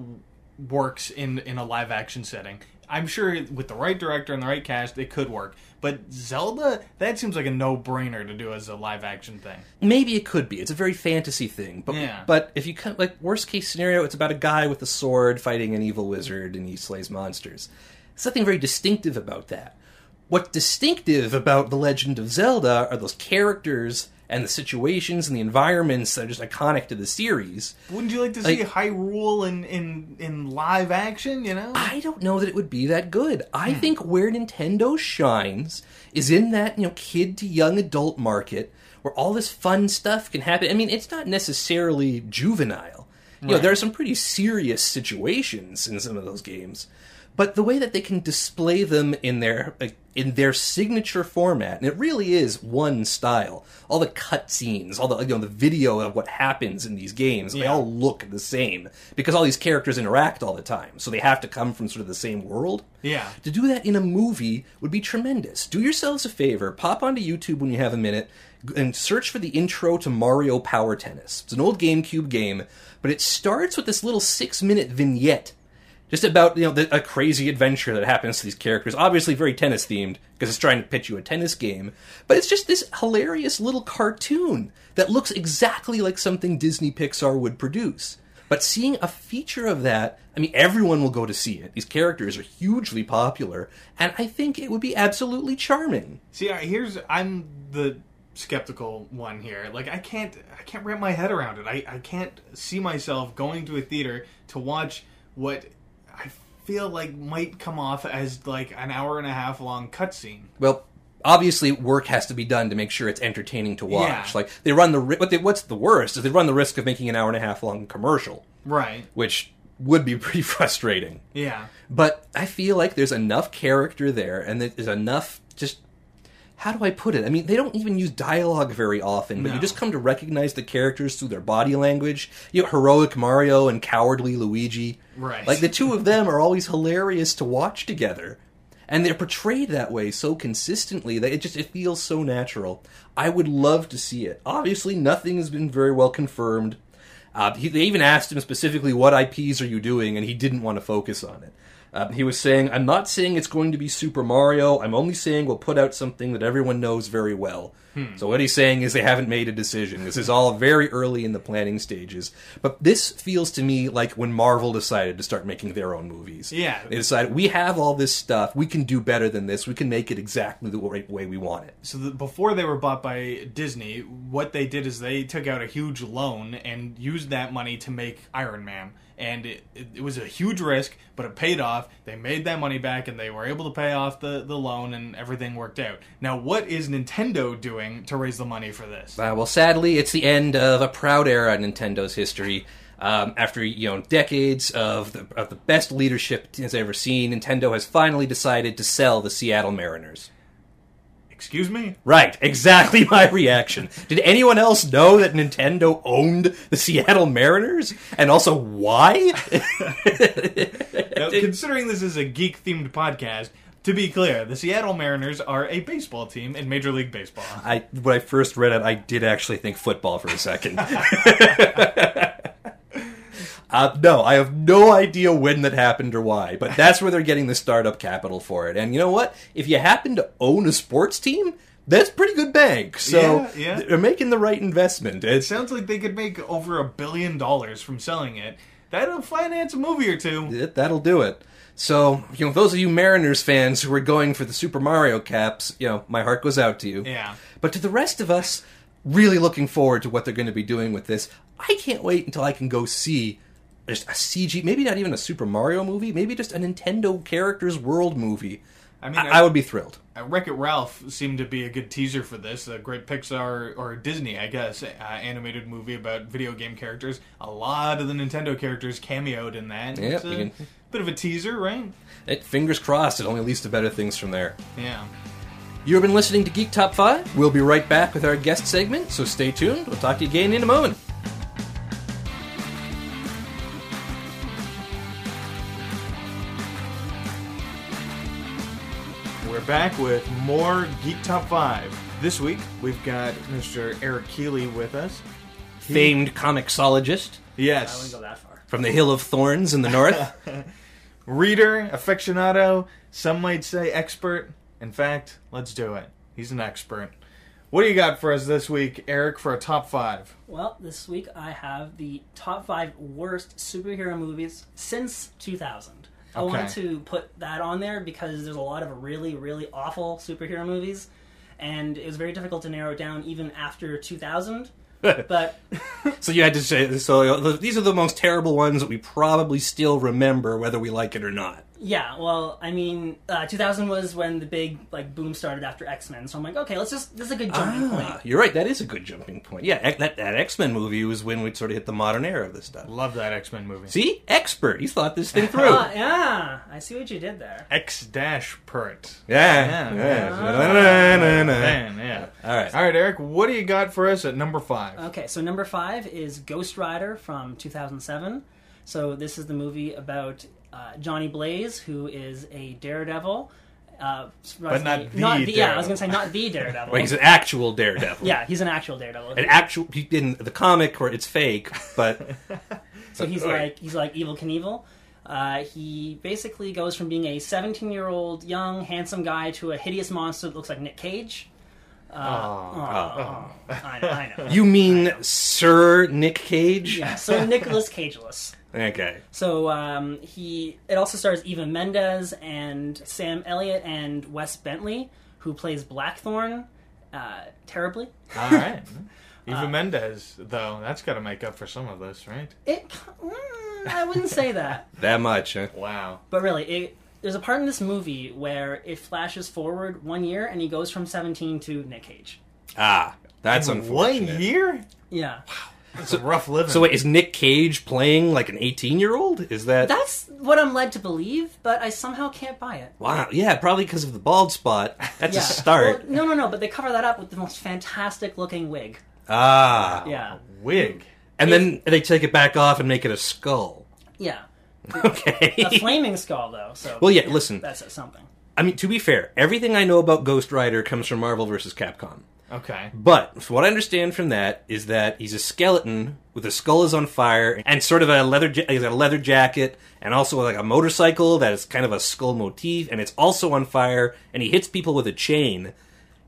works in in a live action setting. I'm sure with the right director and the right cast, it could work. But Zelda, that seems like a no brainer to do as a live action thing. Maybe it could be. It's a very fantasy thing. But Yeah. but if you cut like worst case scenario, it's about a guy with a sword fighting an evil wizard and he slays monsters. Something very distinctive about that. What's distinctive about The Legend of Zelda are those characters and the situations and the environments that are just iconic to the series. Wouldn't you like to Like- see Hyrule in in in live action? You know, I don't know that it would be that good. Hmm. I think where Nintendo shines is in that, you know, kid to young adult market where all this fun stuff can happen. I mean, it's not necessarily juvenile. You know, there are some pretty serious situations in some of those games. But the way that they can display them in their like, in their signature format, and it really is one style. All the cutscenes, all the you know the video of what happens in these games, they all look the same because all these characters interact all the time, so they have to come from sort of the same world. Yeah. To do that in a movie would be tremendous. Do yourselves a favor, pop onto YouTube when you have a minute and search for the intro to Mario Power Tennis. It's an old GameCube game, but it starts with this little six minute vignette just about you know the, a crazy adventure that happens to these characters. Obviously, very tennis themed because it's trying to pitch you a tennis game. But it's just this hilarious little cartoon that looks exactly like something Disney Pixar would produce. But seeing a feature of that, I mean, everyone will go to see it. These characters are hugely popular, and I think it would be absolutely charming. See, here's I'm the skeptical one here. Like I can't I can't wrap my head around it. I I can't see myself going to a theater to watch what feel like might come off as like an hour and a half long cutscene. Well, obviously, work has to be done to make sure it's entertaining to watch. Yeah. Like they run the ri- what they, what's the worst is they run the risk of making an hour and a half long commercial. Right. which would be pretty frustrating. Yeah. But I feel like there's enough character there, and there's enough just. How do I put it? I mean, they don't even use dialogue very often, but you just come to recognize the characters through their body language. You know, heroic Mario and cowardly Luigi. Right. Like the two of them are always hilarious to watch together. And they're portrayed that way so consistently that it just it feels so natural. I would love to see it. Obviously, nothing has been very well confirmed. Uh, he, they even asked him specifically, "What IPs are you doing?" and he didn't want to focus on it. Uh, he was saying, "I'm not saying it's going to be Super Mario. I'm only saying we'll put out something that everyone knows very well." So what he's saying is they haven't made a decision. This is all very early in the planning stages. But this feels to me like when Marvel decided to start making their own movies. Yeah. They decided we have all this stuff. We can do better than this. We can make it exactly the right way we want it. So the, before they were bought by Disney, what they did is they took out a huge loan and used that money to make Iron Man. And it, it, it was a huge risk, but it paid off. They made that money back and they were able to pay off the, the loan and everything worked out. Now, what is Nintendo doing to raise the money for this? Uh, well, sadly, it's the end of a proud era in Nintendo's history. Um, after you know decades of the, of the best leadership it's ever seen, Nintendo has finally decided to sell the Seattle Mariners. Excuse me? Right, exactly my reaction. Did anyone else know that Nintendo owned the Seattle Mariners? And also why? Now, considering this is a geek themed podcast, to be clear, the Seattle Mariners are a baseball team in Major League Baseball. I when I first read it, I did actually think football for a second. Uh, no, I have no idea when that happened or why, but that's where they're getting the startup capital for it. And you know what? If you happen to own a sports team, that's pretty good bank. So Yeah, yeah. they're making the right investment. It sounds like they could make over a billion dollars from selling it. That'll finance a movie or two. It, that'll do it. So, you know, those of you Mariners fans who are going for the Super Mario caps, you know, my heart goes out to you. Yeah. But to the rest of us, really looking forward to what they're going to be doing with this. I can't wait until I can go see just a CG, maybe not even a Super Mario movie, maybe just a Nintendo Characters World movie. I mean, I, I would be thrilled. Wreck It Ralph seemed to be a good teaser for this. A great Pixar or Disney, I guess, uh, animated movie about video game characters. A lot of the Nintendo characters cameoed in that. Yeah, it's a can- bit of a teaser, right? It, fingers crossed, it only leads to better things from there. Yeah. You have been listening to Geek Top 5. We'll be right back with our guest segment, so stay tuned. We'll talk to you again in a moment. Back with more Geek Top 5. This week, we've got Mr. Eric Keeley with us. Famed comixologist I wouldn't Yes. go that far. from the Hill of Thorns in the north. Reader, aficionado, some might say expert. In fact, let's do it. He's an expert. What do you got for us this week, Eric, for a top five? Well, this week I have the top five worst superhero movies since 2000. I Okay. wanted to put that on there because there's a lot of really, really awful superhero movies, and it was very difficult to narrow it down even after 2000. but so you had to say so. These are the most terrible ones that we probably still remember, whether we like it or not. yeah, well, I mean, uh, 2000 was when the big like boom started after X Men. So I'm like, okay, let's just this is a good jumping Ah, point. you're right. That is a good jumping point. Yeah, that, that X Men movie was when we sort of hit the modern era of this stuff. Love that X Men movie. See, expert. You thought this thing through. Ah, yeah, I see what you did there. X dash Pert. yeah. Yeah. yeah. Yeah. All right. All right, Eric, what do you got for us at number five? Okay, so number five is Ghost Rider from 2007. So this is the movie about uh, Johnny Blaze, who is a daredevil. Uh, But not the not the, yeah, I was going to say not the daredevil. Wait, he's an actual Daredevil. yeah, he's an actual daredevil. An actual in the comic where it's fake, but so he's like he's like Evel Knievel. Uh, he basically goes from being a 17 year old young handsome guy to a hideous monster that looks like Nick Cage. Uh, Oh. oh, I know, I know. you mean Sir Nick Cage? yeah, Sir Nicholas Cageless. Okay. So um, he it also stars Eva Mendes and Sam Elliott and Wes Bentley, who plays Blackthorn uh, terribly. All right. Uh, Eva Mendes, though, that's got to make up for some of this, right? It mm, I wouldn't say that, That much, huh? Wow. but really, it, there's a part in this movie where it flashes forward one year and he goes from 17 to Nick Cage. Ah, that's In unfortunate. One year? Yeah, That's a rough living. So wait, is Nick Cage playing like an 18 year old? Is that that's what I'm led to believe, but I somehow can't buy it. wow? Yeah, probably because of the bald spot. That's Yeah. a start. Well, no, no, no, but they cover that up with the most fantastic looking wig. ah, Yeah, Wig. and then they take it back off and make it a skull. yeah. Okay. a flaming skull though. So Well, yeah, listen. that says something. I mean, to be fair, everything I know about Ghost Rider comes from Marvel vs. Capcom. Okay. But from what I understand from that is that he's a skeleton with his skull is on fire and sort of a leather ja- he's got a leather jacket and also like a motorcycle that is kind of a skull motif and it's also on fire and he hits people with a chain.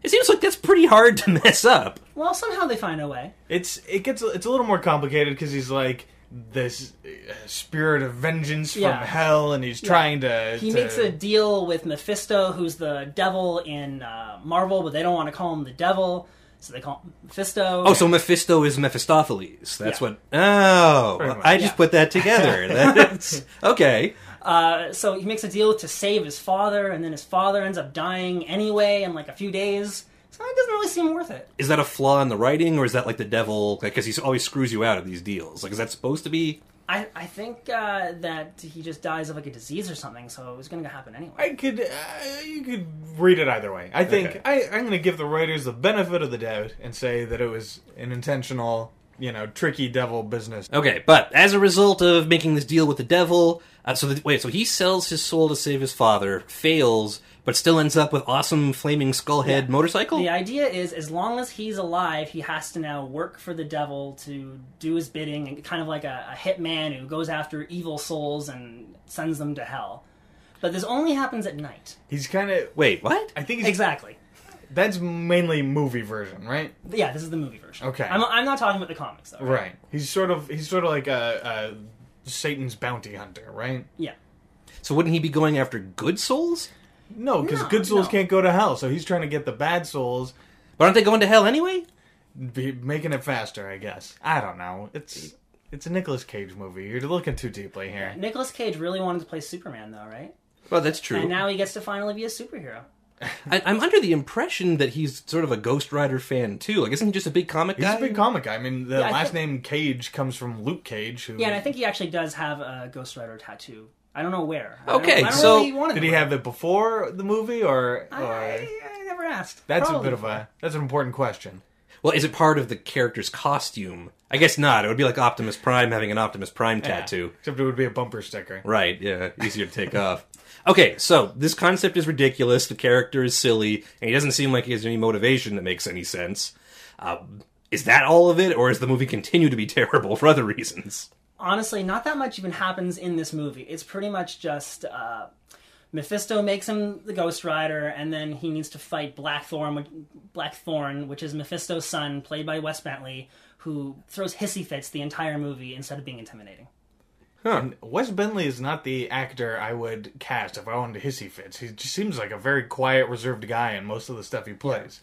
It seems like that's pretty hard to mess up. Well, somehow they find a way. It's it gets it's a little more complicated because he's like this uh, spirit of vengeance from Yeah. hell, and he's trying to. He to- makes a deal with Mephisto, who's the devil in uh, Marvel, but they don't want to call him the devil, so they call him Mephisto. Oh, so Mephisto is Mephistopheles. That's Yeah. what. Oh, Pretty much. I just Yeah. put that together. That's okay. Uh, so he makes a deal to save his father, and then his father ends up dying anyway in like a few days. So it doesn't really seem worth it. Is that a flaw in the writing, or is that like the devil? Because he always screws you out of these deals. Like, is that supposed to be? I, I think uh, that he just dies of like a disease or something, so it was going to happen anyway. I could uh, you could read it either way. I think Okay. I, I'm going to give the writers the benefit of the doubt and say that it was an intentional, you know, tricky devil business. Okay, but as a result of making this deal with the devil, uh, so the, wait, so he sells his soul to save his father, fails, but still ends up with awesome flaming skull head Yeah. motorcycle. The idea is, as long as he's alive, he has to now work for the devil to do his bidding, and kind of like a, a hitman who goes after evil souls and sends them to hell. But this only happens at night. He's kind of Wait, what? I think he's, Exactly. that's mainly movie version, right? Yeah, this is the movie version. Okay. I'm, I'm not talking about the comics though. Right. He's sort of he's sort of like a, a Satan's bounty hunter, right? Yeah. So wouldn't he be going after good souls? No, because No, good souls no. can't go to hell, so he's trying to get the bad souls, But aren't they going to hell anyway? be, making it faster. I guess. I don't know. It's it's a Nicolas Cage movie. You're looking too deeply here. Nicolas Cage really wanted to play Superman, though, right? Well, that's true. And now he gets to finally be a superhero. I, I'm under the impression that he's sort of a Ghost Rider fan too. Like, isn't he just a big comic He's guy? a big comic guy. I mean, the Yeah, last think- name Cage comes from Luke Cage. Who Yeah, and I think he actually does have a Ghost Rider tattoo. I don't know where. I don't- Okay, I don't so- really want to did he have it before the movie, or, or I, I never asked. that's Probably a bit of a that's an important question. Well, is it part of the character's costume? I guess not. It would be like Optimus Prime having an Optimus Prime Yeah. tattoo. Except it would be a bumper sticker. Right, yeah, easier to take off. Okay, so this concept is ridiculous. The character is silly, and he doesn't seem like he has any motivation that makes any sense. Um, is that all of it, or does the movie continue to be terrible for other reasons? Honestly, not that much even happens in this movie. It's pretty much just uh, Mephisto makes him the Ghost Rider, and then he needs to fight Blackthorn, Blackthorn, which is Mephisto's son, played by Wes Bentley, who throws hissy fits the entire movie instead of being intimidating. And Wes Bentley is not the actor I would cast if I wanted hissy fits. He just seems like a very quiet, reserved guy in most of the stuff he plays.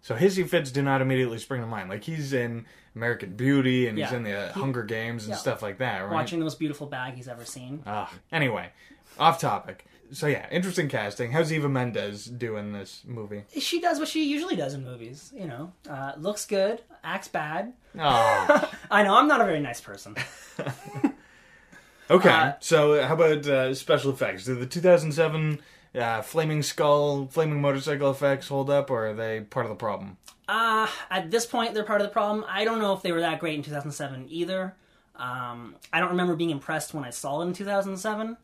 So hissy fits do not immediately spring to mind. Like he's in American Beauty and he's Yeah. in the uh, Hunger Games and yeah. stuff like that, right? Watching the most beautiful bag he's ever seen. Ugh. Anyway, off topic. So yeah, interesting casting. How's Eva Mendes doing this movie? She does what she usually does in movies, you know. Uh, looks good, acts bad. Oh, I know, I'm not a very nice person. okay. Uh, so how about uh, special effects? Do the 2007 uh, flaming skull, flaming motorcycle effects hold up, or are they part of the problem? Uh, at this point, they're part of the problem. I don't know if they were that great in 2007 either. Um, I don't remember being impressed when I saw it in 2007.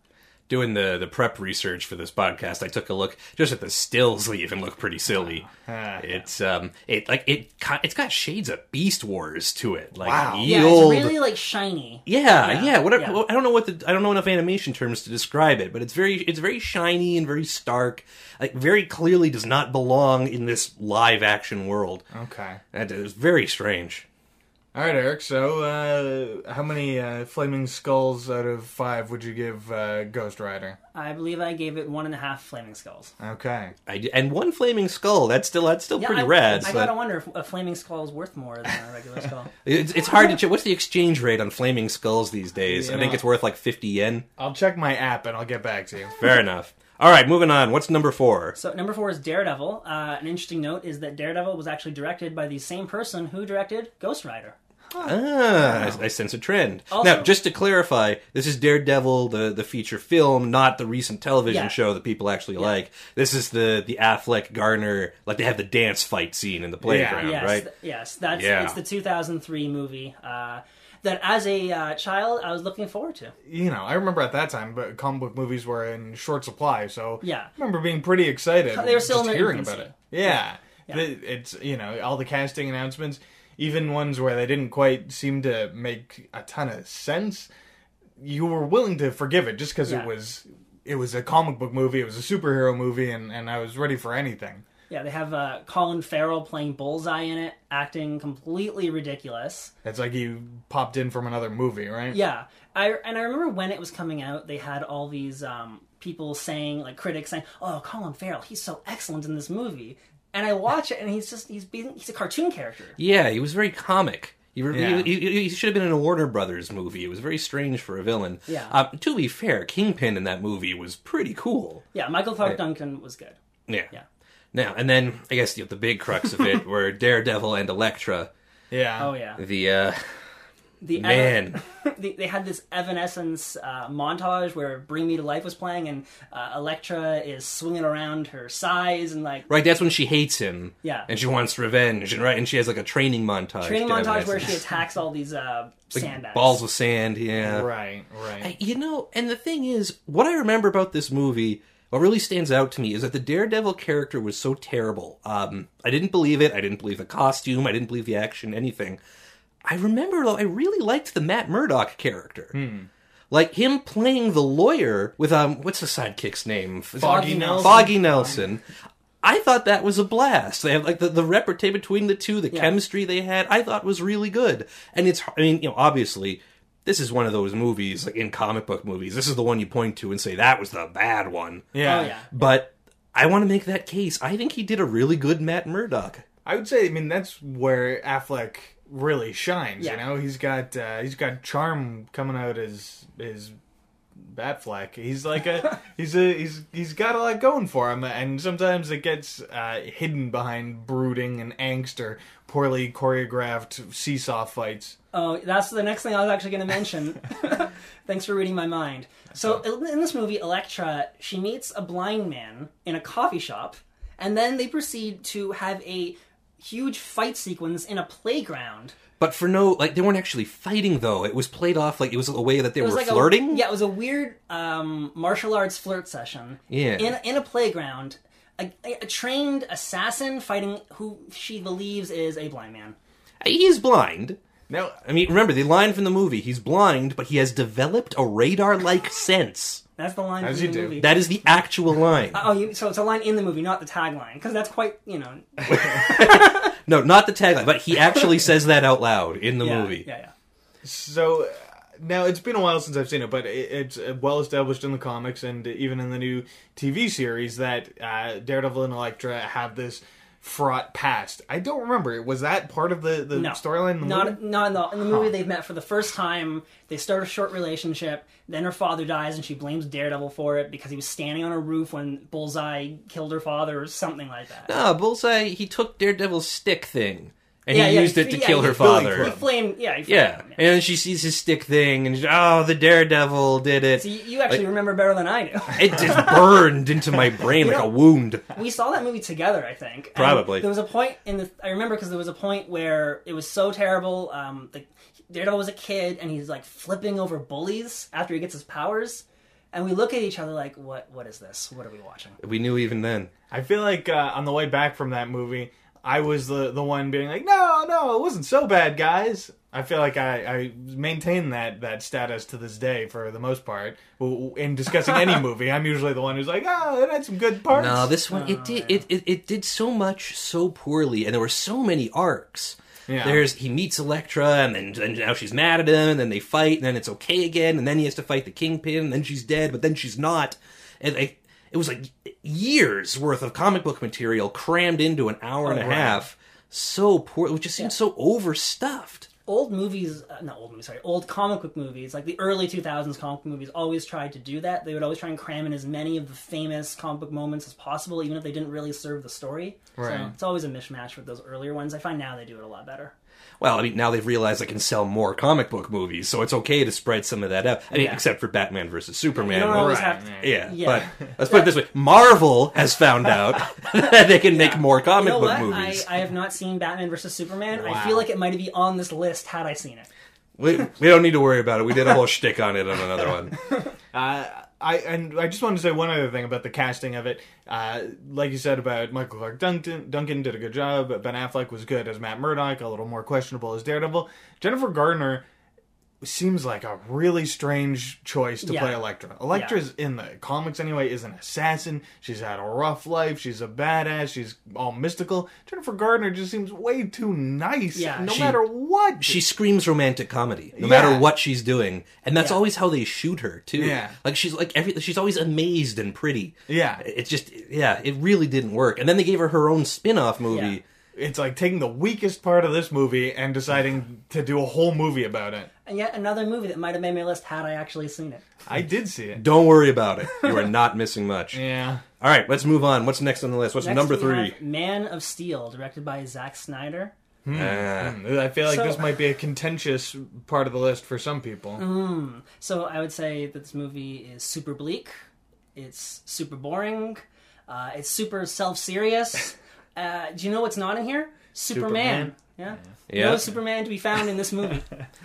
Doing the, the prep research for this podcast, I took a look just at the stills. They even look pretty silly. It's um, it like it ki- it's got shades of Beast Wars to it. Like Wow. Yeah, old- it's really like shiny. Yeah, Yeah, yeah. What yeah. I don't know what the I don't know enough animation terms to describe it, but it's very it's very shiny and very stark. Like very clearly does not belong in this live action world. Okay. And it's very strange. All right, Eric. So, uh, how many uh, flaming skulls out of five would you give uh, Ghost Rider? I believe I gave it one and a half flaming skulls. Okay. I d and one flaming skull. That's still that's still Yeah, pretty I, rad. I but gotta wonder if a flaming skull is worth more than a regular skull. it's, it's hard to check. What's the exchange rate on flaming skulls these days? I You think it's worth like fifty yen. I'll check my app and I'll get back to you. Fair enough. All right, moving on. What's number four? So number four is Daredevil. Uh, an interesting note is that Daredevil was actually directed by the same person who directed Ghost Rider. Ah, I, I sense a trend. Also- now, just to clarify, this is Daredevil, the, the feature film, not the recent television Yeah. show that people actually like. This is the the Affleck Garner, like they have the dance fight scene in the playground, yes, right? th- yes, that's Yeah. it's the 2003 movie. Uh, that as a uh, child I was looking forward to. You know, I remember at that time, but comic book movies were in short supply, so Yeah. I remember being pretty excited. They were still just in hearing infancy. about it. Yeah, Yeah. The- it's you know all the casting announcements, even ones where they didn't quite seem to make a ton of sense. You were willing to forgive it just because Yeah. it was it was a comic book movie, it was a superhero movie, and and I was ready for anything. Yeah, they have uh, Colin Farrell playing Bullseye in it, acting completely ridiculous. It's like you popped in from another movie, right? Yeah, I and I remember when it was coming out, they had all these um, people saying, like critics saying, "Oh, Colin Farrell, he's so excellent in this movie." And I watch it, and he's just he's being he's a cartoon character. Yeah, he was very comic. He, re- Yeah. he, he, he should have been in a Warner Brothers movie. It was very strange for a villain. Yeah. Um, to be fair, Kingpin in that movie was pretty cool. Yeah, Michael Clarke Right. Duncan was good. Yeah. Yeah. Now and then, I guess you know, the big crux of it were Daredevil and Elektra. yeah. Oh yeah, The uh, the man. they, they had this Evanescence uh, montage where "Bring Me to Life" was playing, and uh, Elektra is swinging around her sais and like Right, that's when she hates him. Yeah. And she wants revenge, and right, and she has like a training montage. training montage where she attacks all these uh, Like sandbags. balls of sand. Yeah. Right, right. I- You know, and the thing is, what I remember about this movie, what really stands out to me is that the Daredevil character was so terrible. Um, I didn't believe it. I didn't believe the costume. I didn't believe the action, anything. I remember, though, I really liked the Matt Murdock character. Like him playing the lawyer with um, what's the sidekick's name? Foggy Nelson. Foggy Nelson. I thought that was a blast. They have like the, the repartee between the two, the Yeah. chemistry they had, I thought was really good. And it's, I mean, you know, obviously, this is one of those movies, like in comic book movies. This is the one you point to and say that was the bad one. Yeah. Oh yeah. But I want to make that case. I think he did a really good Matt Murdock. I would say, I mean, that's where Affleck really shines. Yeah. You know, he's got uh, he's got charm coming out as his his Batfleck. He's like a he's a he's he's got a lot going for him, and sometimes it gets uh, hidden behind brooding and angst or poorly choreographed seesaw fights. Oh, that's the next thing I was actually going to mention. Thanks for reading my mind. So, in this movie, Elektra, she meets a blind man in a coffee shop, and then they proceed to have a huge fight sequence in a playground. But for no, like they weren't actually fighting though. It was played off like it was a way that they were like flirting. A, yeah, it was a weird um, martial arts flirt session. Yeah. In in a playground, a, a trained assassin fighting who she believes is a blind man. He's blind. Now, I mean, remember the line from the movie. He's blind, but he has developed a radar-like sense. That's the line As from you the do. movie. That is the actual line. Oh, you, so it's a line in the movie, not the tagline, because that's quite, you know, No, not the tagline, but he actually says that out loud in the yeah, movie. Yeah, yeah. So uh, now it's been a while since I've seen it, but it, it's uh, well established in the comics and even in the new TV series that uh, Daredevil and Elektra have this fraught past. I don't remember. Was that part of the, the No, storyline the not movie? not in the in the movie. Huh. They've met for the first time. They start a short relationship. Then her father dies, and she blames Daredevil for it because he was standing on a roof when Bullseye killed her father, or something like that. No, Bullseye. He took Daredevil's stick thing and Yeah, he yeah, used it to yeah, kill her father. Club. He flamed, yeah, he flamed Yeah, him, and then she sees his stick thing, and she's, oh, the Daredevil did it. So you, you actually Like- remember better than I do. It just burned into my brain like a wound. we saw that movie together, I think. And Probably. There was a point in the. I remember because there was a point where it was so terrible. Um, the Daredevil was a kid, and he's like flipping over bullies after he gets his powers. And we look at each other like, "What? What is this? What are we watching?" We knew even then. I feel like uh, on the way back from that movie, I was the the one being like, "No, no, it wasn't so bad, guys." I feel like I, I maintain that that status to this day for the most part. In discussing any movie, I'm usually the one who's like, "Oh, it had some good parts." No, this one Oh, it did it, it it did so much so poorly, and there were so many arcs. Yeah. There's he meets Elektra, and then and now she's mad at him, and then they fight, and then it's okay again, and then he has to fight the Kingpin, and then she's dead, but then she's not, and I, it was like years worth of comic book material crammed into an hour and a right. half. So poor, it just seemed so overstuffed. old movies, uh, not old movies, sorry, old comic book movies, like the early 2000s comic book movies, always tried to do that. They would always try and cram in as many of the famous comic book moments as possible, even if they didn't really serve the story. Right. So it's always a mishmash with those earlier ones. I find now they do it a lot better. Well, I mean, now they've realized they can sell more comic book movies, so it's okay to spread some of that out. I mean, Yeah. except for Batman versus Superman. You don't always Right, have to. yeah. Yeah, Yeah. but let's put it this way: Marvel has found out that they can make more comic You know book what? movies. I, I have not seen Batman versus Superman. I feel like it might be on this list had I seen it. we, we don't need to worry about it. We did a whole shtick on it on another one. Uh, I and I just wanted to say one other thing about the casting of it. Uh, like you said about Michael Clarke Duncan, Duncan did a good job. Ben Affleck was good as Matt Murdock, a little more questionable as Daredevil. Jennifer Gardner seems like a really strange choice to Yeah. play Elektra. Elektra's in the comics anyway is an assassin. She's had a rough life. She's a badass. She's all mystical. Jennifer Gardner just seems way too nice. Yeah. no She- matter what. She screams romantic comedy, no Yeah. matter what she's doing, and that's Yeah. always how they shoot her too. Yeah. like she's like every she's always amazed and pretty. yeah, It's just yeah, it really didn't work. And then they gave her her own spin-off movie. Yeah. it's like taking the weakest part of this movie and deciding to do a whole movie about it. And yet another movie that might have made my list had I actually seen it. I did see it. Don't worry about it. You are not missing much. Yeah. All right, let's move on. What's next on the list? What's Next number we three? have Man of Steel, directed by Zack Snyder. Ah. I feel like So- this might be a contentious part of the list for some people. So I would say that this movie is super bleak. It's super boring. Uh, it's super self-serious. Uh, do you know what's not in here? Superman. Yeah. Yeah. No Superman to be found in this movie.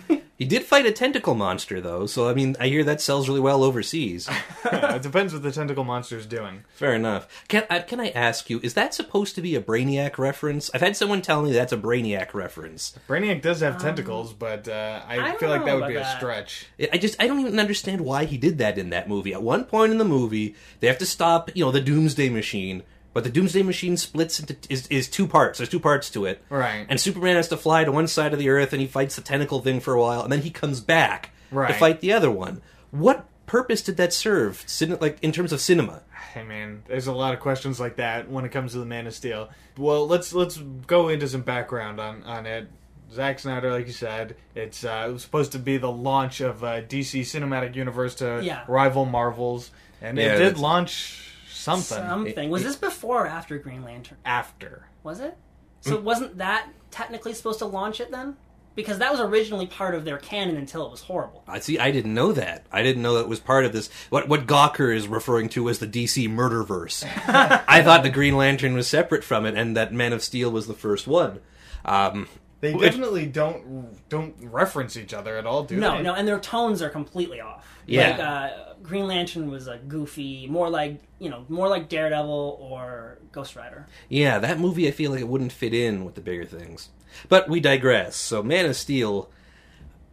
He did fight a tentacle monster, though, so I mean, I hear that sells really well overseas. it depends what the tentacle monster's doing. Fair enough. Can I, can I ask you, is that supposed to be a Brainiac reference? I've had someone tell me that's a Brainiac reference. Brainiac does have tentacles, but uh, I, Um, I feel like that would about be a stretch. I just I don't even understand why he did that in that movie. At one point in the movie, they have to stop, you know, the Doomsday Machine, but the Doomsday Machine splits into is, is two parts. There's two parts to it, Right. And Superman has to fly to one side of the Earth, and he fights the tentacle thing for a while, and then he comes back. Right. to fight the other one. What purpose did that serve? Cin- like in terms of cinema? Hey man, there's a lot of questions like that when it comes to the Man of Steel. Well, let's let's go into some background on on it. Zack Snyder, like you said, it's uh, it was supposed to be the launch of uh, DC Cinematic Universe to Yeah. rival Marvels, and Yeah, it did launch something Something. Was this before or after Green Lantern? after. Was it? So wasn't that technically supposed to launch it then? Because that was originally part of their canon until it was horrible. I see. I didn't know that. I didn't know that was part of this. What what Gawker is referring to as the DC Murderverse. I thought the Green Lantern was separate from it, and that Man of Steel was the first one. Um, They Which- definitely don't don't reference each other at all, do No, they? no, no, and their tones are completely off. Yeah. Like, uh, Green Lantern was a goofy, more like you know, more like Daredevil or Ghost Rider. yeah, that movie I feel like it wouldn't fit in with the bigger things. But we digress. So Man of Steel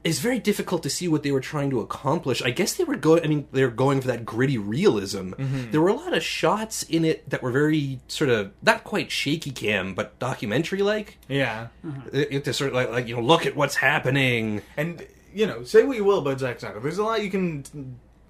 is very difficult to see what they were trying to accomplish. I guess they were going. I mean, they were going for that gritty realism. Mm-hmm. There were a lot of shots in it that were very sort of not quite shaky cam, but documentary like. Yeah, mm-hmm. It, it to sort of like, like you know, look at what's happening. and you know, say what you will about Zack Snyder. There's a lot you can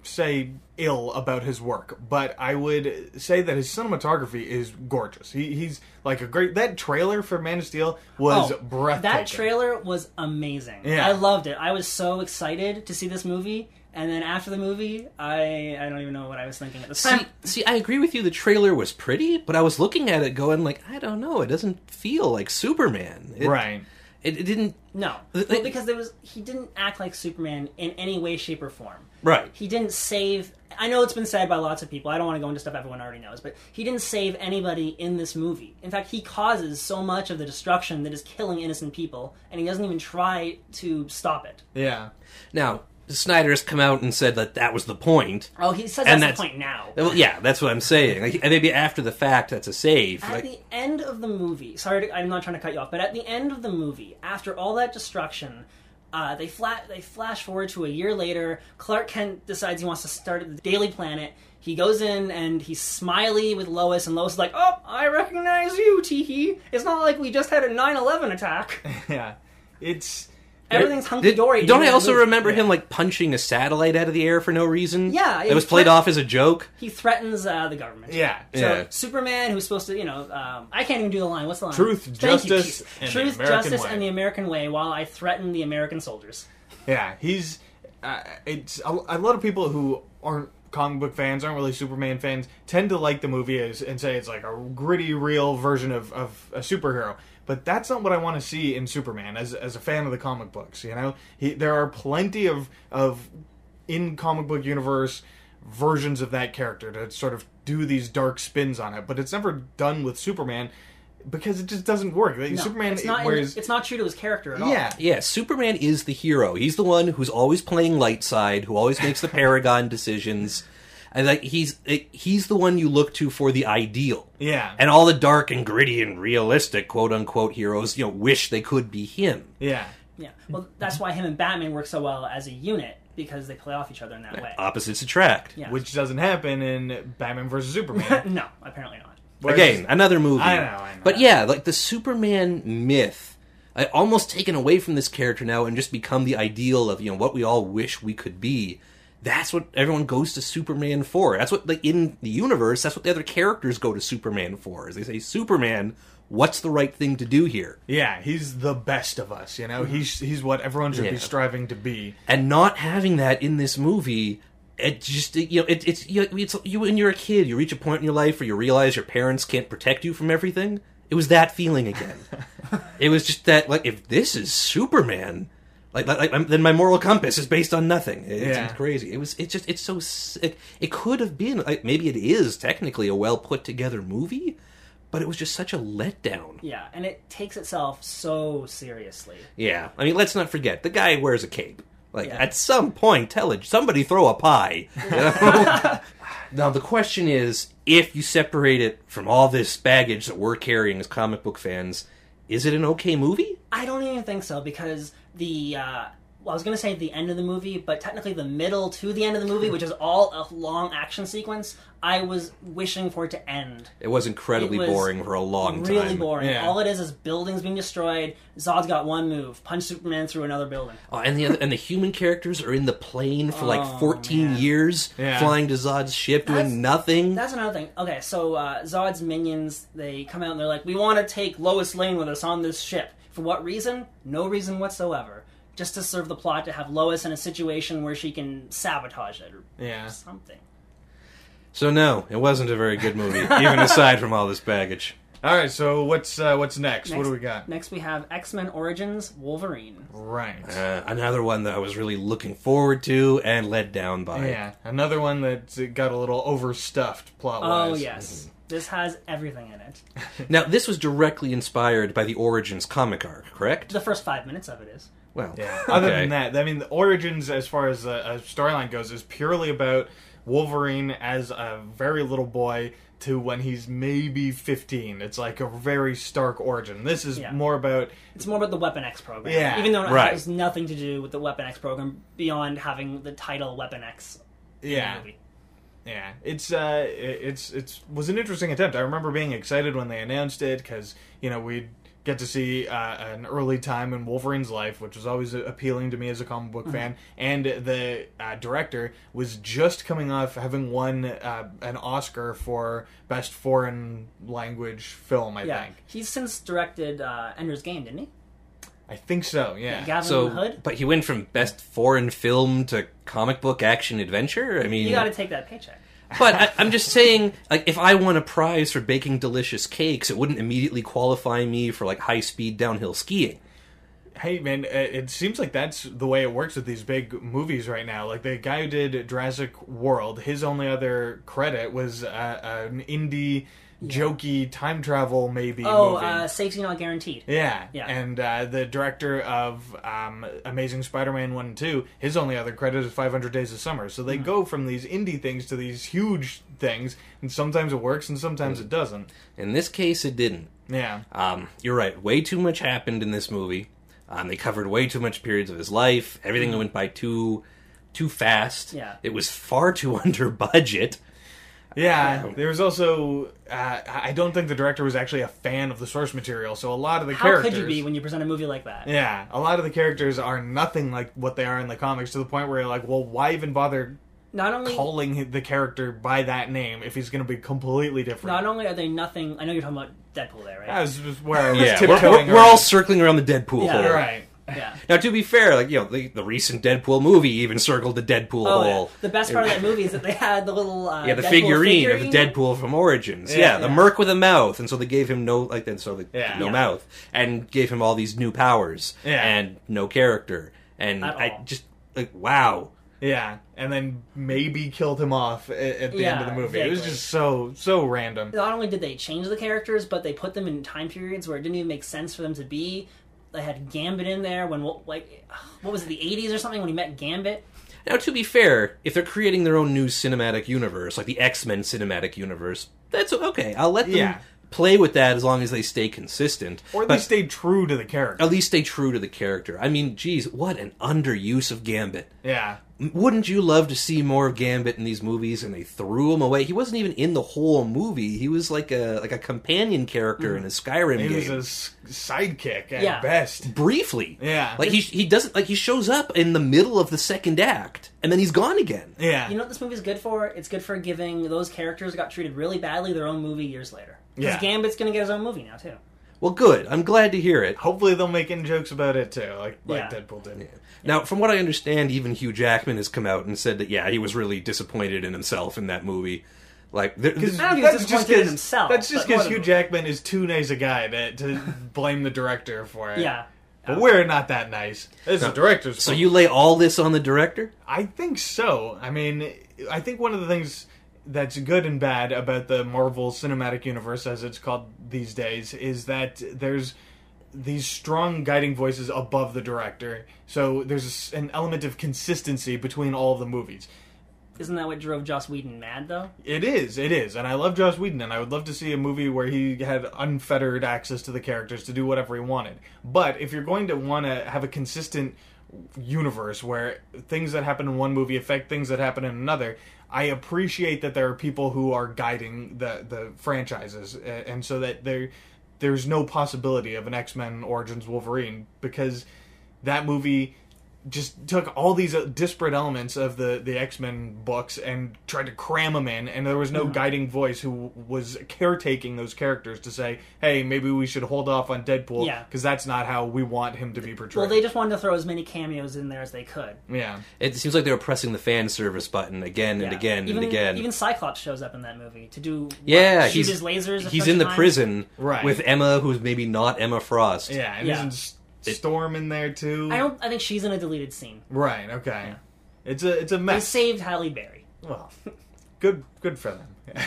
say ill about his work, but I would say that his cinematography is gorgeous. He, he's like a great. That trailer for Man of Steel was Oh, breathtaking. That trailer was amazing. Yeah. I loved it. I was so excited to see this movie, and then after the movie, I I don't even know what I was thinking at the See, time. see, I agree with you. The trailer was pretty, but I was looking at it going like, I don't know. It doesn't feel like Superman. It, right. It, it didn't. No, well, because there was he didn't act like Superman in any way, shape, or form. Right. He didn't save. I know it's been said by lots of people. I don't want to go into stuff everyone already knows, but he didn't save anybody in this movie. In fact, he causes so much of the destruction that is killing innocent people, and he doesn't even try to stop it. Yeah. Now, Snyder has come out and said that that was the point. Oh, he says And that's, that's- the point now. Well, yeah, that's what I'm saying. Like, maybe after the fact, that's a save. At Like, the end of the movie, sorry, to, I'm not trying to cut you off, but at the end of the movie, after all that destruction, uh, they flat they flash forward to a year later. Clark Kent decides he wants to start at the Daily Planet. He goes in and he's smiley with Lois, and Lois is like, "Oh, I recognize you, Teehee. It's not like we just had a 9/11 attack. Yeah. It's. Everything's hunky dory." Don't I also remember him like punching a satellite out of the air for no reason? Yeah, it he was played off as a joke. He threatens uh, the government. Yeah. So Yeah. Superman, who's supposed to, you know, um, I can't even do the line. What's the line? Truth, Thank justice, Keith. and the truth, American justice, way. and the American way, while I threaten the American soldiers. Yeah, he's. Uh, it's a, a lot of people who aren't comic book fans, aren't really Superman fans, tend to like the movie as, and say it's like a gritty, real version of, of a superhero. But that's not what I want to see in Superman as as a fan of the comic books. You know, he, there are plenty of of in comic book universe versions of that character to sort of do these dark spins on it, but it's never done with Superman because it just doesn't work. No, Superman, it's not. whereas it's not true to his character at all. yeah, Yeah, Superman is the hero. He's the one who's always playing light side, who always makes the paragon decisions. And like he's he's the one you look to for the ideal. yeah, And all the dark and gritty and realistic quote unquote heroes, you know, wish they could be him. yeah. Yeah. Well, that's why him and Batman work so well as a unit because they play off each other in that way. Opposites attract. Yeah. which doesn't happen in Batman versus Superman. no, apparently not. Whereas- Again, another movie. I know, I know. But yeah, like the Superman myth, I almost taken away from this character now and just become the ideal of you know what we all wish we could be. That's what everyone goes to Superman for. That's what like in the universe. That's what the other characters go to Superman for. Is they say Superman, what's the right thing to do here? yeah, he's the best of us. You know, mm-hmm. he's he's what everyone should Yeah. be striving to be. and not having that in this movie it just you know it, it's you, it's you when you're a kid you reach a point in your life where you realize your parents can't protect you from everything it was that feeling again it was just that like if this is superman like, like, like then my moral compass is based on nothing it's, Yeah. it's crazy it was it's just it's so it, it could have been like maybe it is technically a well put together movie but it was just such a letdown Yeah, and it takes itself so seriously. Yeah, I mean, let's not forget the guy wears a cape. Like Yeah. at some point, tell it somebody throw a pie. you know? now the question is, if you separate it from all this baggage that we're carrying as comic book fans, is it an okay movie? I don't even think so because the uh, well, I was going to say the end of the movie, but technically the middle to the end of the movie, which is all a long action sequence, I was wishing for it to end. It was incredibly It was boring for a long really time. Really boring. Yeah. All it is is buildings being destroyed. Zod's got one move: punch Superman through another building. Oh, and the and the human characters are in the plane for like Oh, 14 man. years, Yeah. flying to Zod's ship, doing That's- nothing. That's another thing. Okay, so uh, Zod's minions they come out and they're like, "We want to take Lois Lane with us on this ship." For what reason? No reason whatsoever. Just to serve the plot to have Lois in a situation where she can sabotage it or Yeah. something. So no, it wasn't a very good movie, even aside from all this baggage. All right. So what's uh, what's next? What do we got? Next, we have X Men Origins Wolverine. Right. Uh, another one that I was really looking forward to and let down by. yeah. Another one that got a little overstuffed plot Oh wise. yes, this has everything in it. Now, this was directly inspired by the Origins comic arc, correct? The first five minutes of it is. Well, Yeah. Other okay. than that, I mean, the origins as far as a, a storyline goes is purely about Wolverine as a very little boy to when he's maybe 15. It's like a very stark origin. This is Yeah. more about It's more about the Weapon X program. Yeah, even though it right. has nothing to do with the Weapon X program beyond having the title Weapon X. in the yeah. movie. Yeah, it's uh, it's it's was an interesting attempt. I remember being excited when they announced it because you know we'd get to see uh, an early time in Wolverine's life, which was always appealing to me as a comic book fan. And the uh, director was just coming off having won uh, an Oscar for best foreign language film. I Yeah, think. he's since directed uh, Ender's Game, didn't he? I think so. Yeah. Gavin So, Hood. but he went from best foreign film to comic book action adventure. I mean, You got to take that paycheck. but I, I'm just saying, like, if I won a prize for baking delicious cakes, it wouldn't immediately qualify me for like high speed downhill skiing. Hey man, it it seems like that's the way it works with these big movies right now. Like the guy who did Jurassic World, his only other credit was uh, an indie, jokey time travel maybe Oh, movie. uh, safety not guaranteed. yeah, yeah. And uh, the director of um, Amazing Spider-Man one and two, his only other credit is 500 Days of Summer. So Hmm. they go from these indie things to these huge things, and sometimes it works and sometimes it doesn't. In this case, it didn't. Yeah. Um, you're right. Way too much happened in this movie. Um, they covered way too much periods of his life. Everything went by too too fast. Yeah. It was far too under budget. Yeah, there was also. Uh, I don't think the director was actually a fan of the source material, so a lot of the How characters. could you be when you present a movie like that? Yeah, a lot of the characters are nothing like what they are in the comics to the point where you're like, well, why even bother Not only calling the character by that name if he's going to be completely different? not only are they nothing. I know you're talking about Deadpool there, right? That was just where I was Yeah, we're, tiptoeing we're, we're around. all circling around the Deadpool Yeah. hole. Right. Yeah. Now, to be fair, like you know, the, the recent Deadpool movie even circled the Deadpool Oh, yeah. hole. The best part of that movie is that they had the little uh, Yeah, the figurine, figurine. of Deadpool from Origins. Yeah. Yeah, the Yeah. merc with a mouth, and so they gave him no like, and so they Yeah. no Yeah. mouth, and gave him all these new powers, Yeah. and no character, and I just like wow. Yeah, and then maybe killed him off at, at the end of the Yeah, movie. It was just so so random. Not only did they change the characters, but they put them in time periods where it didn't even make sense for them to be. They had Gambit in there when like what was it, the 80s or something when he met Gambit. Now, to be fair, if they're creating their own new cinematic universe, like the X Men cinematic universe, that's okay. I'll let them Yeah. play with that as long as they stay consistent. Or But they stay true to the character. at least stay true to the character. I mean, geez, what an underuse of Gambit. Yeah. Wouldn't you love to see more of Gambit in these movies? And they threw him away. He wasn't even in the whole movie. He was like a like a companion character mm. in a Skyrim He game. was a sidekick at Yeah. best. Briefly, Yeah. Like he he doesn't like he shows up in the middle of the second act, and then he's gone again. Yeah. You know what this movie's good for? It's good for giving those characters got treated really badly their own movie years later. Because Yeah. Gambit's going to get his own movie now too. Well, good. I'm glad to hear it. Hopefully they'll make in jokes about it too, like like Yeah. Deadpool did. Now, from what I understand, even Hugh Jackman has come out and said that yeah, he was really disappointed in himself in that movie. Like, there, I don't think he's disappointed in himself, That's just because Hugh Jackman is too nice a guy to, to blame the director for it. Yeah. But we're not that nice. It's the director's so fault. you lay all this on the director? I think so. I mean, I think one of the things that's good and bad about the Marvel Cinematic Universe, as it's called these days, is that there's these strong guiding voices above the director. So there's an element of consistency between all of the movies. Isn't that what drove Joss Whedon mad though? It is, it is, and I love Joss Whedon, and I would love to see a movie where he had unfettered access to the characters to do whatever he wanted. But if you're going to want to have a consistent universe where things that happen in one movie affect things that happen in another. I appreciate that there are people who are guiding the the franchises, and so that there there's no possibility of an X Men Origins Wolverine because that movie just took all these uh, disparate elements of the the X Men books and tried to cram them in, and there was Mm-hmm. no guiding voice who was caretaking those characters to say, "Hey, maybe we should hold off on Deadpool Yeah. because that's not how we want him to be portrayed." Well, they just wanted to throw as many cameos in there as they could. yeah, It seems like they were pressing the fan service button again and Yeah. again even, and again. Even Cyclops shows up in that movie to do what, yeah, shoot he's his lasers. a He's bunch in of the times. prison Right. with Emma, who's maybe not Emma Frost. yeah, and Yeah. isn't S- Storm in there too? I don't. I think she's in a deleted scene. Right. Okay. It's a it's a They mess. saved Halle Berry. well, good good for them.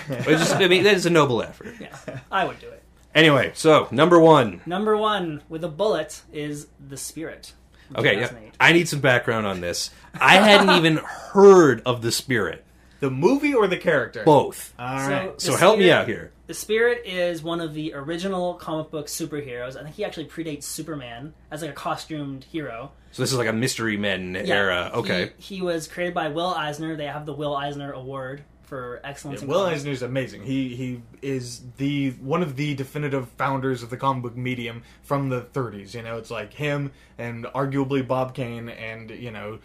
It's just, I mean, that is a noble effort. Yeah, I would do it. Anyway, so number one. Number one with a bullet is the Spirit. Okay, yeah, I need some background on this. I hadn't even heard of the spirit. the movie or the character? Both. All So- right. So The help me out here. The Spirit is one of the original comic book superheroes. I think he actually predates Superman as like a costumed hero. So this is like a mystery men era. Okay. He, he was created by Will Eisner. They have the Will Eisner Award for excellence in Will comics. is amazing. He he is the one of the definitive founders of the comic book medium from the 30s. You know, it's like him and arguably Bob Kane and you know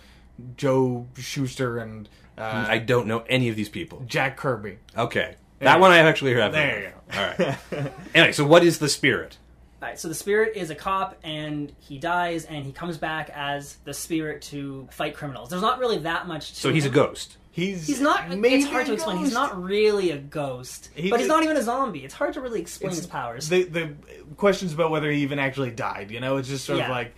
Joe Shuster and uh, I don't know any of these people. Jack Kirby. Okay. There That one I actually heard of. There you go. All right. Anyway, so what is the spirit? All right, so the spirit is a cop, and he dies, and he comes back as the spirit to fight criminals. There's not really that much. To So he's a him. ghost. He's He's not. maybe It's hard to a explain. He's ghost. not really a ghost, He but he's did- not even a zombie. It's hard to really explain his powers. The the questions about whether he even actually died. You know, it's just sort of Yeah. like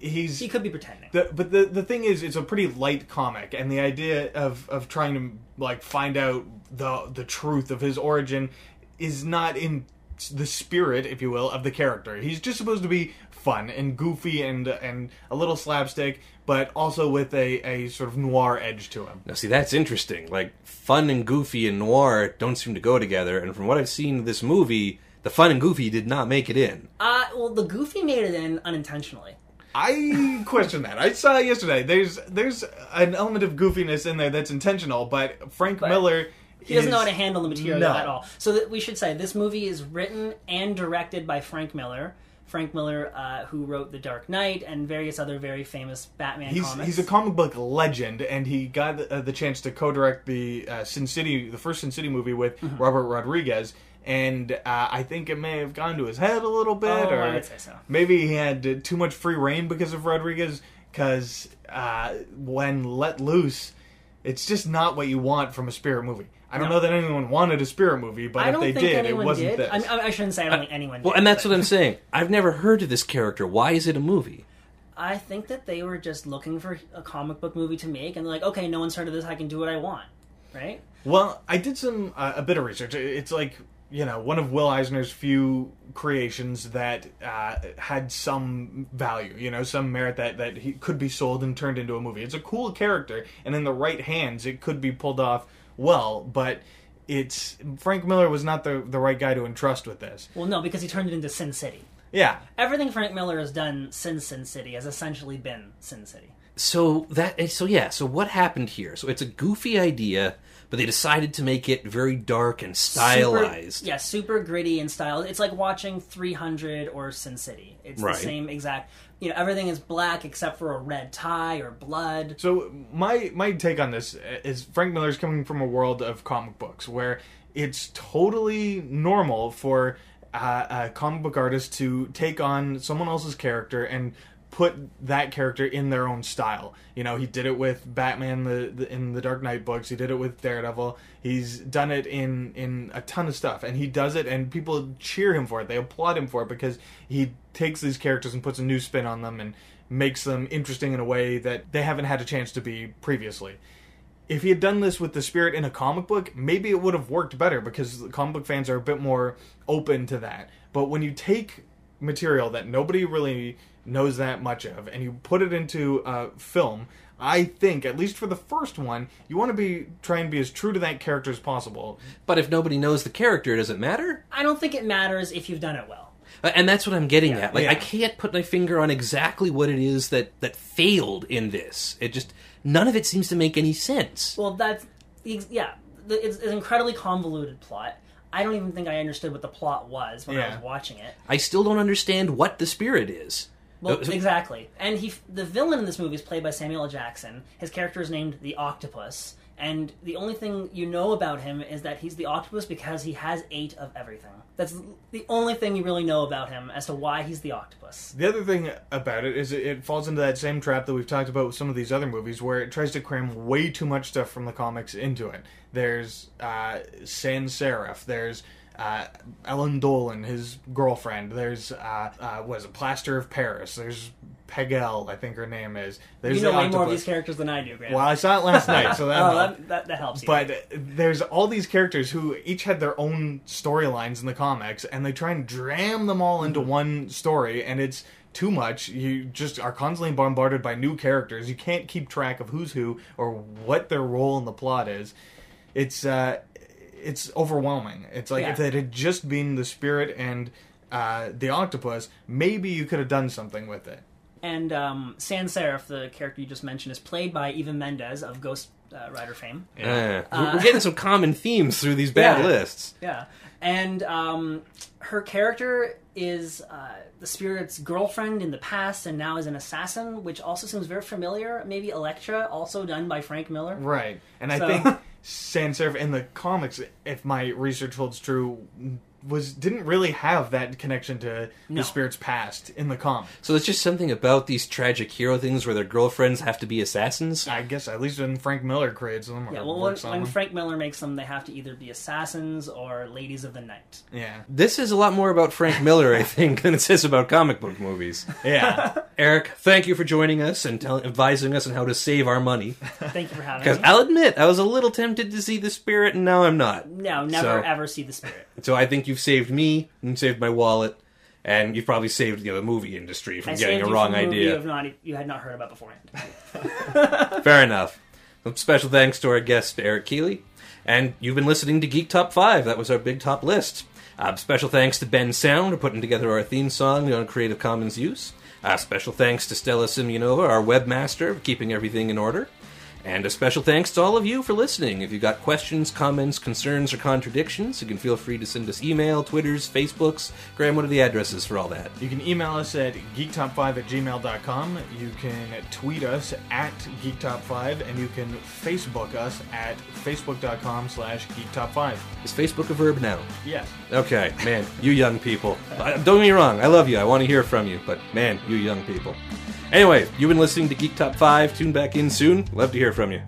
he's he could be pretending. The, but the the thing is, it's a pretty light comic, and the idea of of trying to like find out the the truth of his origin is not in the spirit, if you will, of the character. He's just supposed to be fun and goofy and and a little slapstick, but also with a a sort of noir edge to him. Now, see, that's interesting. Like, fun and goofy and noir don't seem to go together, and from what I've seen of this movie, the fun and goofy did not make it in. Uh, well, the Goofy made it in unintentionally. I question that. I saw it yesterday. There's there's an element of goofiness in there that's intentional, but Frank But Miller. He doesn't is- know how to handle the material No. at all. So that we should say this movie is written and directed by Frank Miller. Frank Miller, uh, who wrote The Dark Knight and various other very famous Batman He's comics. he's a comic book legend, and he got the, uh, the chance to co-direct the uh, Sin City, the first Sin City movie with Mm-hmm. Robert Rodriguez. And uh, I think it may have gone to his head a little bit, Oh, or I would say so. maybe he had too much free reign because of Rodriguez. Because uh, when let loose, it's just not what you want from a spirit movie. I don't No. know that anyone wanted a spirit movie, but if they did, it wasn't did. this. I, mean, I shouldn't say I don't think anyone Well, did. and that's but what I'm saying. I've never heard of this character. Why is it a movie? I think that they were just looking for a comic book movie to make, and they're like, okay, no one's heard of this. I can do what I want, right? Well, I did some uh, a bit of research. It's like you know one of Will Eisner's few creations that uh, had some value, you know, some merit that that he could be sold and turned into a movie. It's a cool character, and in the right hands, it could be pulled off well. But it's Frank Miller was not the the right guy to entrust with this. Well, no, because he turned it into Sin City. Yeah, Everything Frank Miller has done since Sin City has essentially been Sin City. So that so yeah. So what happened here? So it's a goofy idea, but they decided to make it very dark and stylized. Super, yeah, super gritty and styled. It's like watching 300 or Sin City. It's Right. the same exact. You know, everything is black except for a red tie or blood. So my my take on this is Frank Miller's coming from a world of comic books where it's totally normal for uh, a comic book artist to take on someone else's character and put that character in their own style. You know, he did it with Batman the, the in the Dark Knight books. He did it with Daredevil. He's done it in in a ton of stuff, and he does it, and people cheer him for it. They applaud him for it because he takes these characters and puts a new spin on them and makes them interesting in a way that they haven't had a chance to be previously. If he had done this with the spirit in a comic book, maybe it would have worked better because the comic book fans are a bit more open to that. But when you take material that nobody really knows that much of and you put it into a film, I think, at least for the first one, you want to be try and be as true to that character as possible. But if nobody knows the character, does it matter? I don't think it matters if you've done it well. Uh, And that's what I'm getting at. Like, I can't put my finger on exactly what it is that that failed in this. It just none of it seems to make any sense. Well, that's yeah. The, it's an incredibly convoluted plot. I don't even think I understood what the plot was when I was watching it. I still don't understand what the spirit is. Well, exactly. And he, the villain in this movie is played by Samuel L. Jackson. His character is named the Octopus, and the only thing you know about him is that he's the octopus because he has eight of everything. That's the only thing you really know about him as to why he's the octopus. The other thing about it is it, it falls into that same trap that we've talked about with some of these other movies, where it tries to cram way too much stuff from the comics into it. There's uh, Sand Saref. There's uh, Ellen Dolan, his girlfriend. There's uh, uh, was a Plaster of Paris. There's P'Gell, I think her name is. There's you know the way more of these characters than I do, Grant. Well, I saw it last night, so that oh, that, that, that helps you. But there's all these characters who each had their own storylines in the comics, and they try and dram them all into one story, and it's too much. You just are constantly bombarded by new characters. You can't keep track of who's who or what their role in the plot is. It's uh, it's overwhelming. It's like Yeah. if it had just been the spirit and uh, the octopus, maybe you could have done something with it. And um, Sand Saref, the character you just mentioned, is played by Eva Mendes of Ghost uh, Rider fame. Uh, we're- we're getting some common themes through these bad Yeah. lists. Yeah, and um, her character is uh, the spirit's girlfriend in the past, and now is an assassin, which also seems very familiar. Maybe Elektra, also done by Frank Miller. Right. And I think Sand Saref in the comics, if my research holds true, was didn't really have that connection to No. the spirit's past in the comic. So it's just something about these tragic hero things where their girlfriends have to be assassins. I guess at least when Frank Miller creates them Yeah, well, when, when. Frank Miller makes them, they have to either be assassins or ladies of the night. yeah. This is a lot more about Frank Miller, I think, than it says about comic book movies. Yeah. Eric, thank you for joining us and tell- advising us on how to save our money. Thank you for having Because. I'll admit, I was a little tempted to see the spirit, and now I'm not. No, never So- ever see the spirit. So I think you've saved me, and saved my wallet, and you've probably saved you know, the movie industry from I getting a you wrong from a movie idea. You, have not, you had not heard about beforehand. Fair enough. Special thanks to our guest, Eric Keeley. And you've been listening to Geek Top 5. That was our big top list. Uh, special thanks to Bensound for putting together our theme song on Creative Commons use. Uh, special thanks to Stella Simeonova, our webmaster, for keeping everything in order. And a special thanks to all of you for listening. If you've got questions, comments, concerns, or contradictions, you can feel free to send us email, Twitters, Facebooks. Graham, what are the addresses for all that? You can email us at geektop5 at gmail.com. You can tweet us at geektop5, and you can Facebook us at facebook.com slash geektop5. Is Facebook a verb now? Yes. Okay, man, you young people. Don't get me wrong, I love you. I want to hear from you, but man, you young people. Anyway, you've been listening to Geek Top 5. Tune back in soon. Love to hear from you.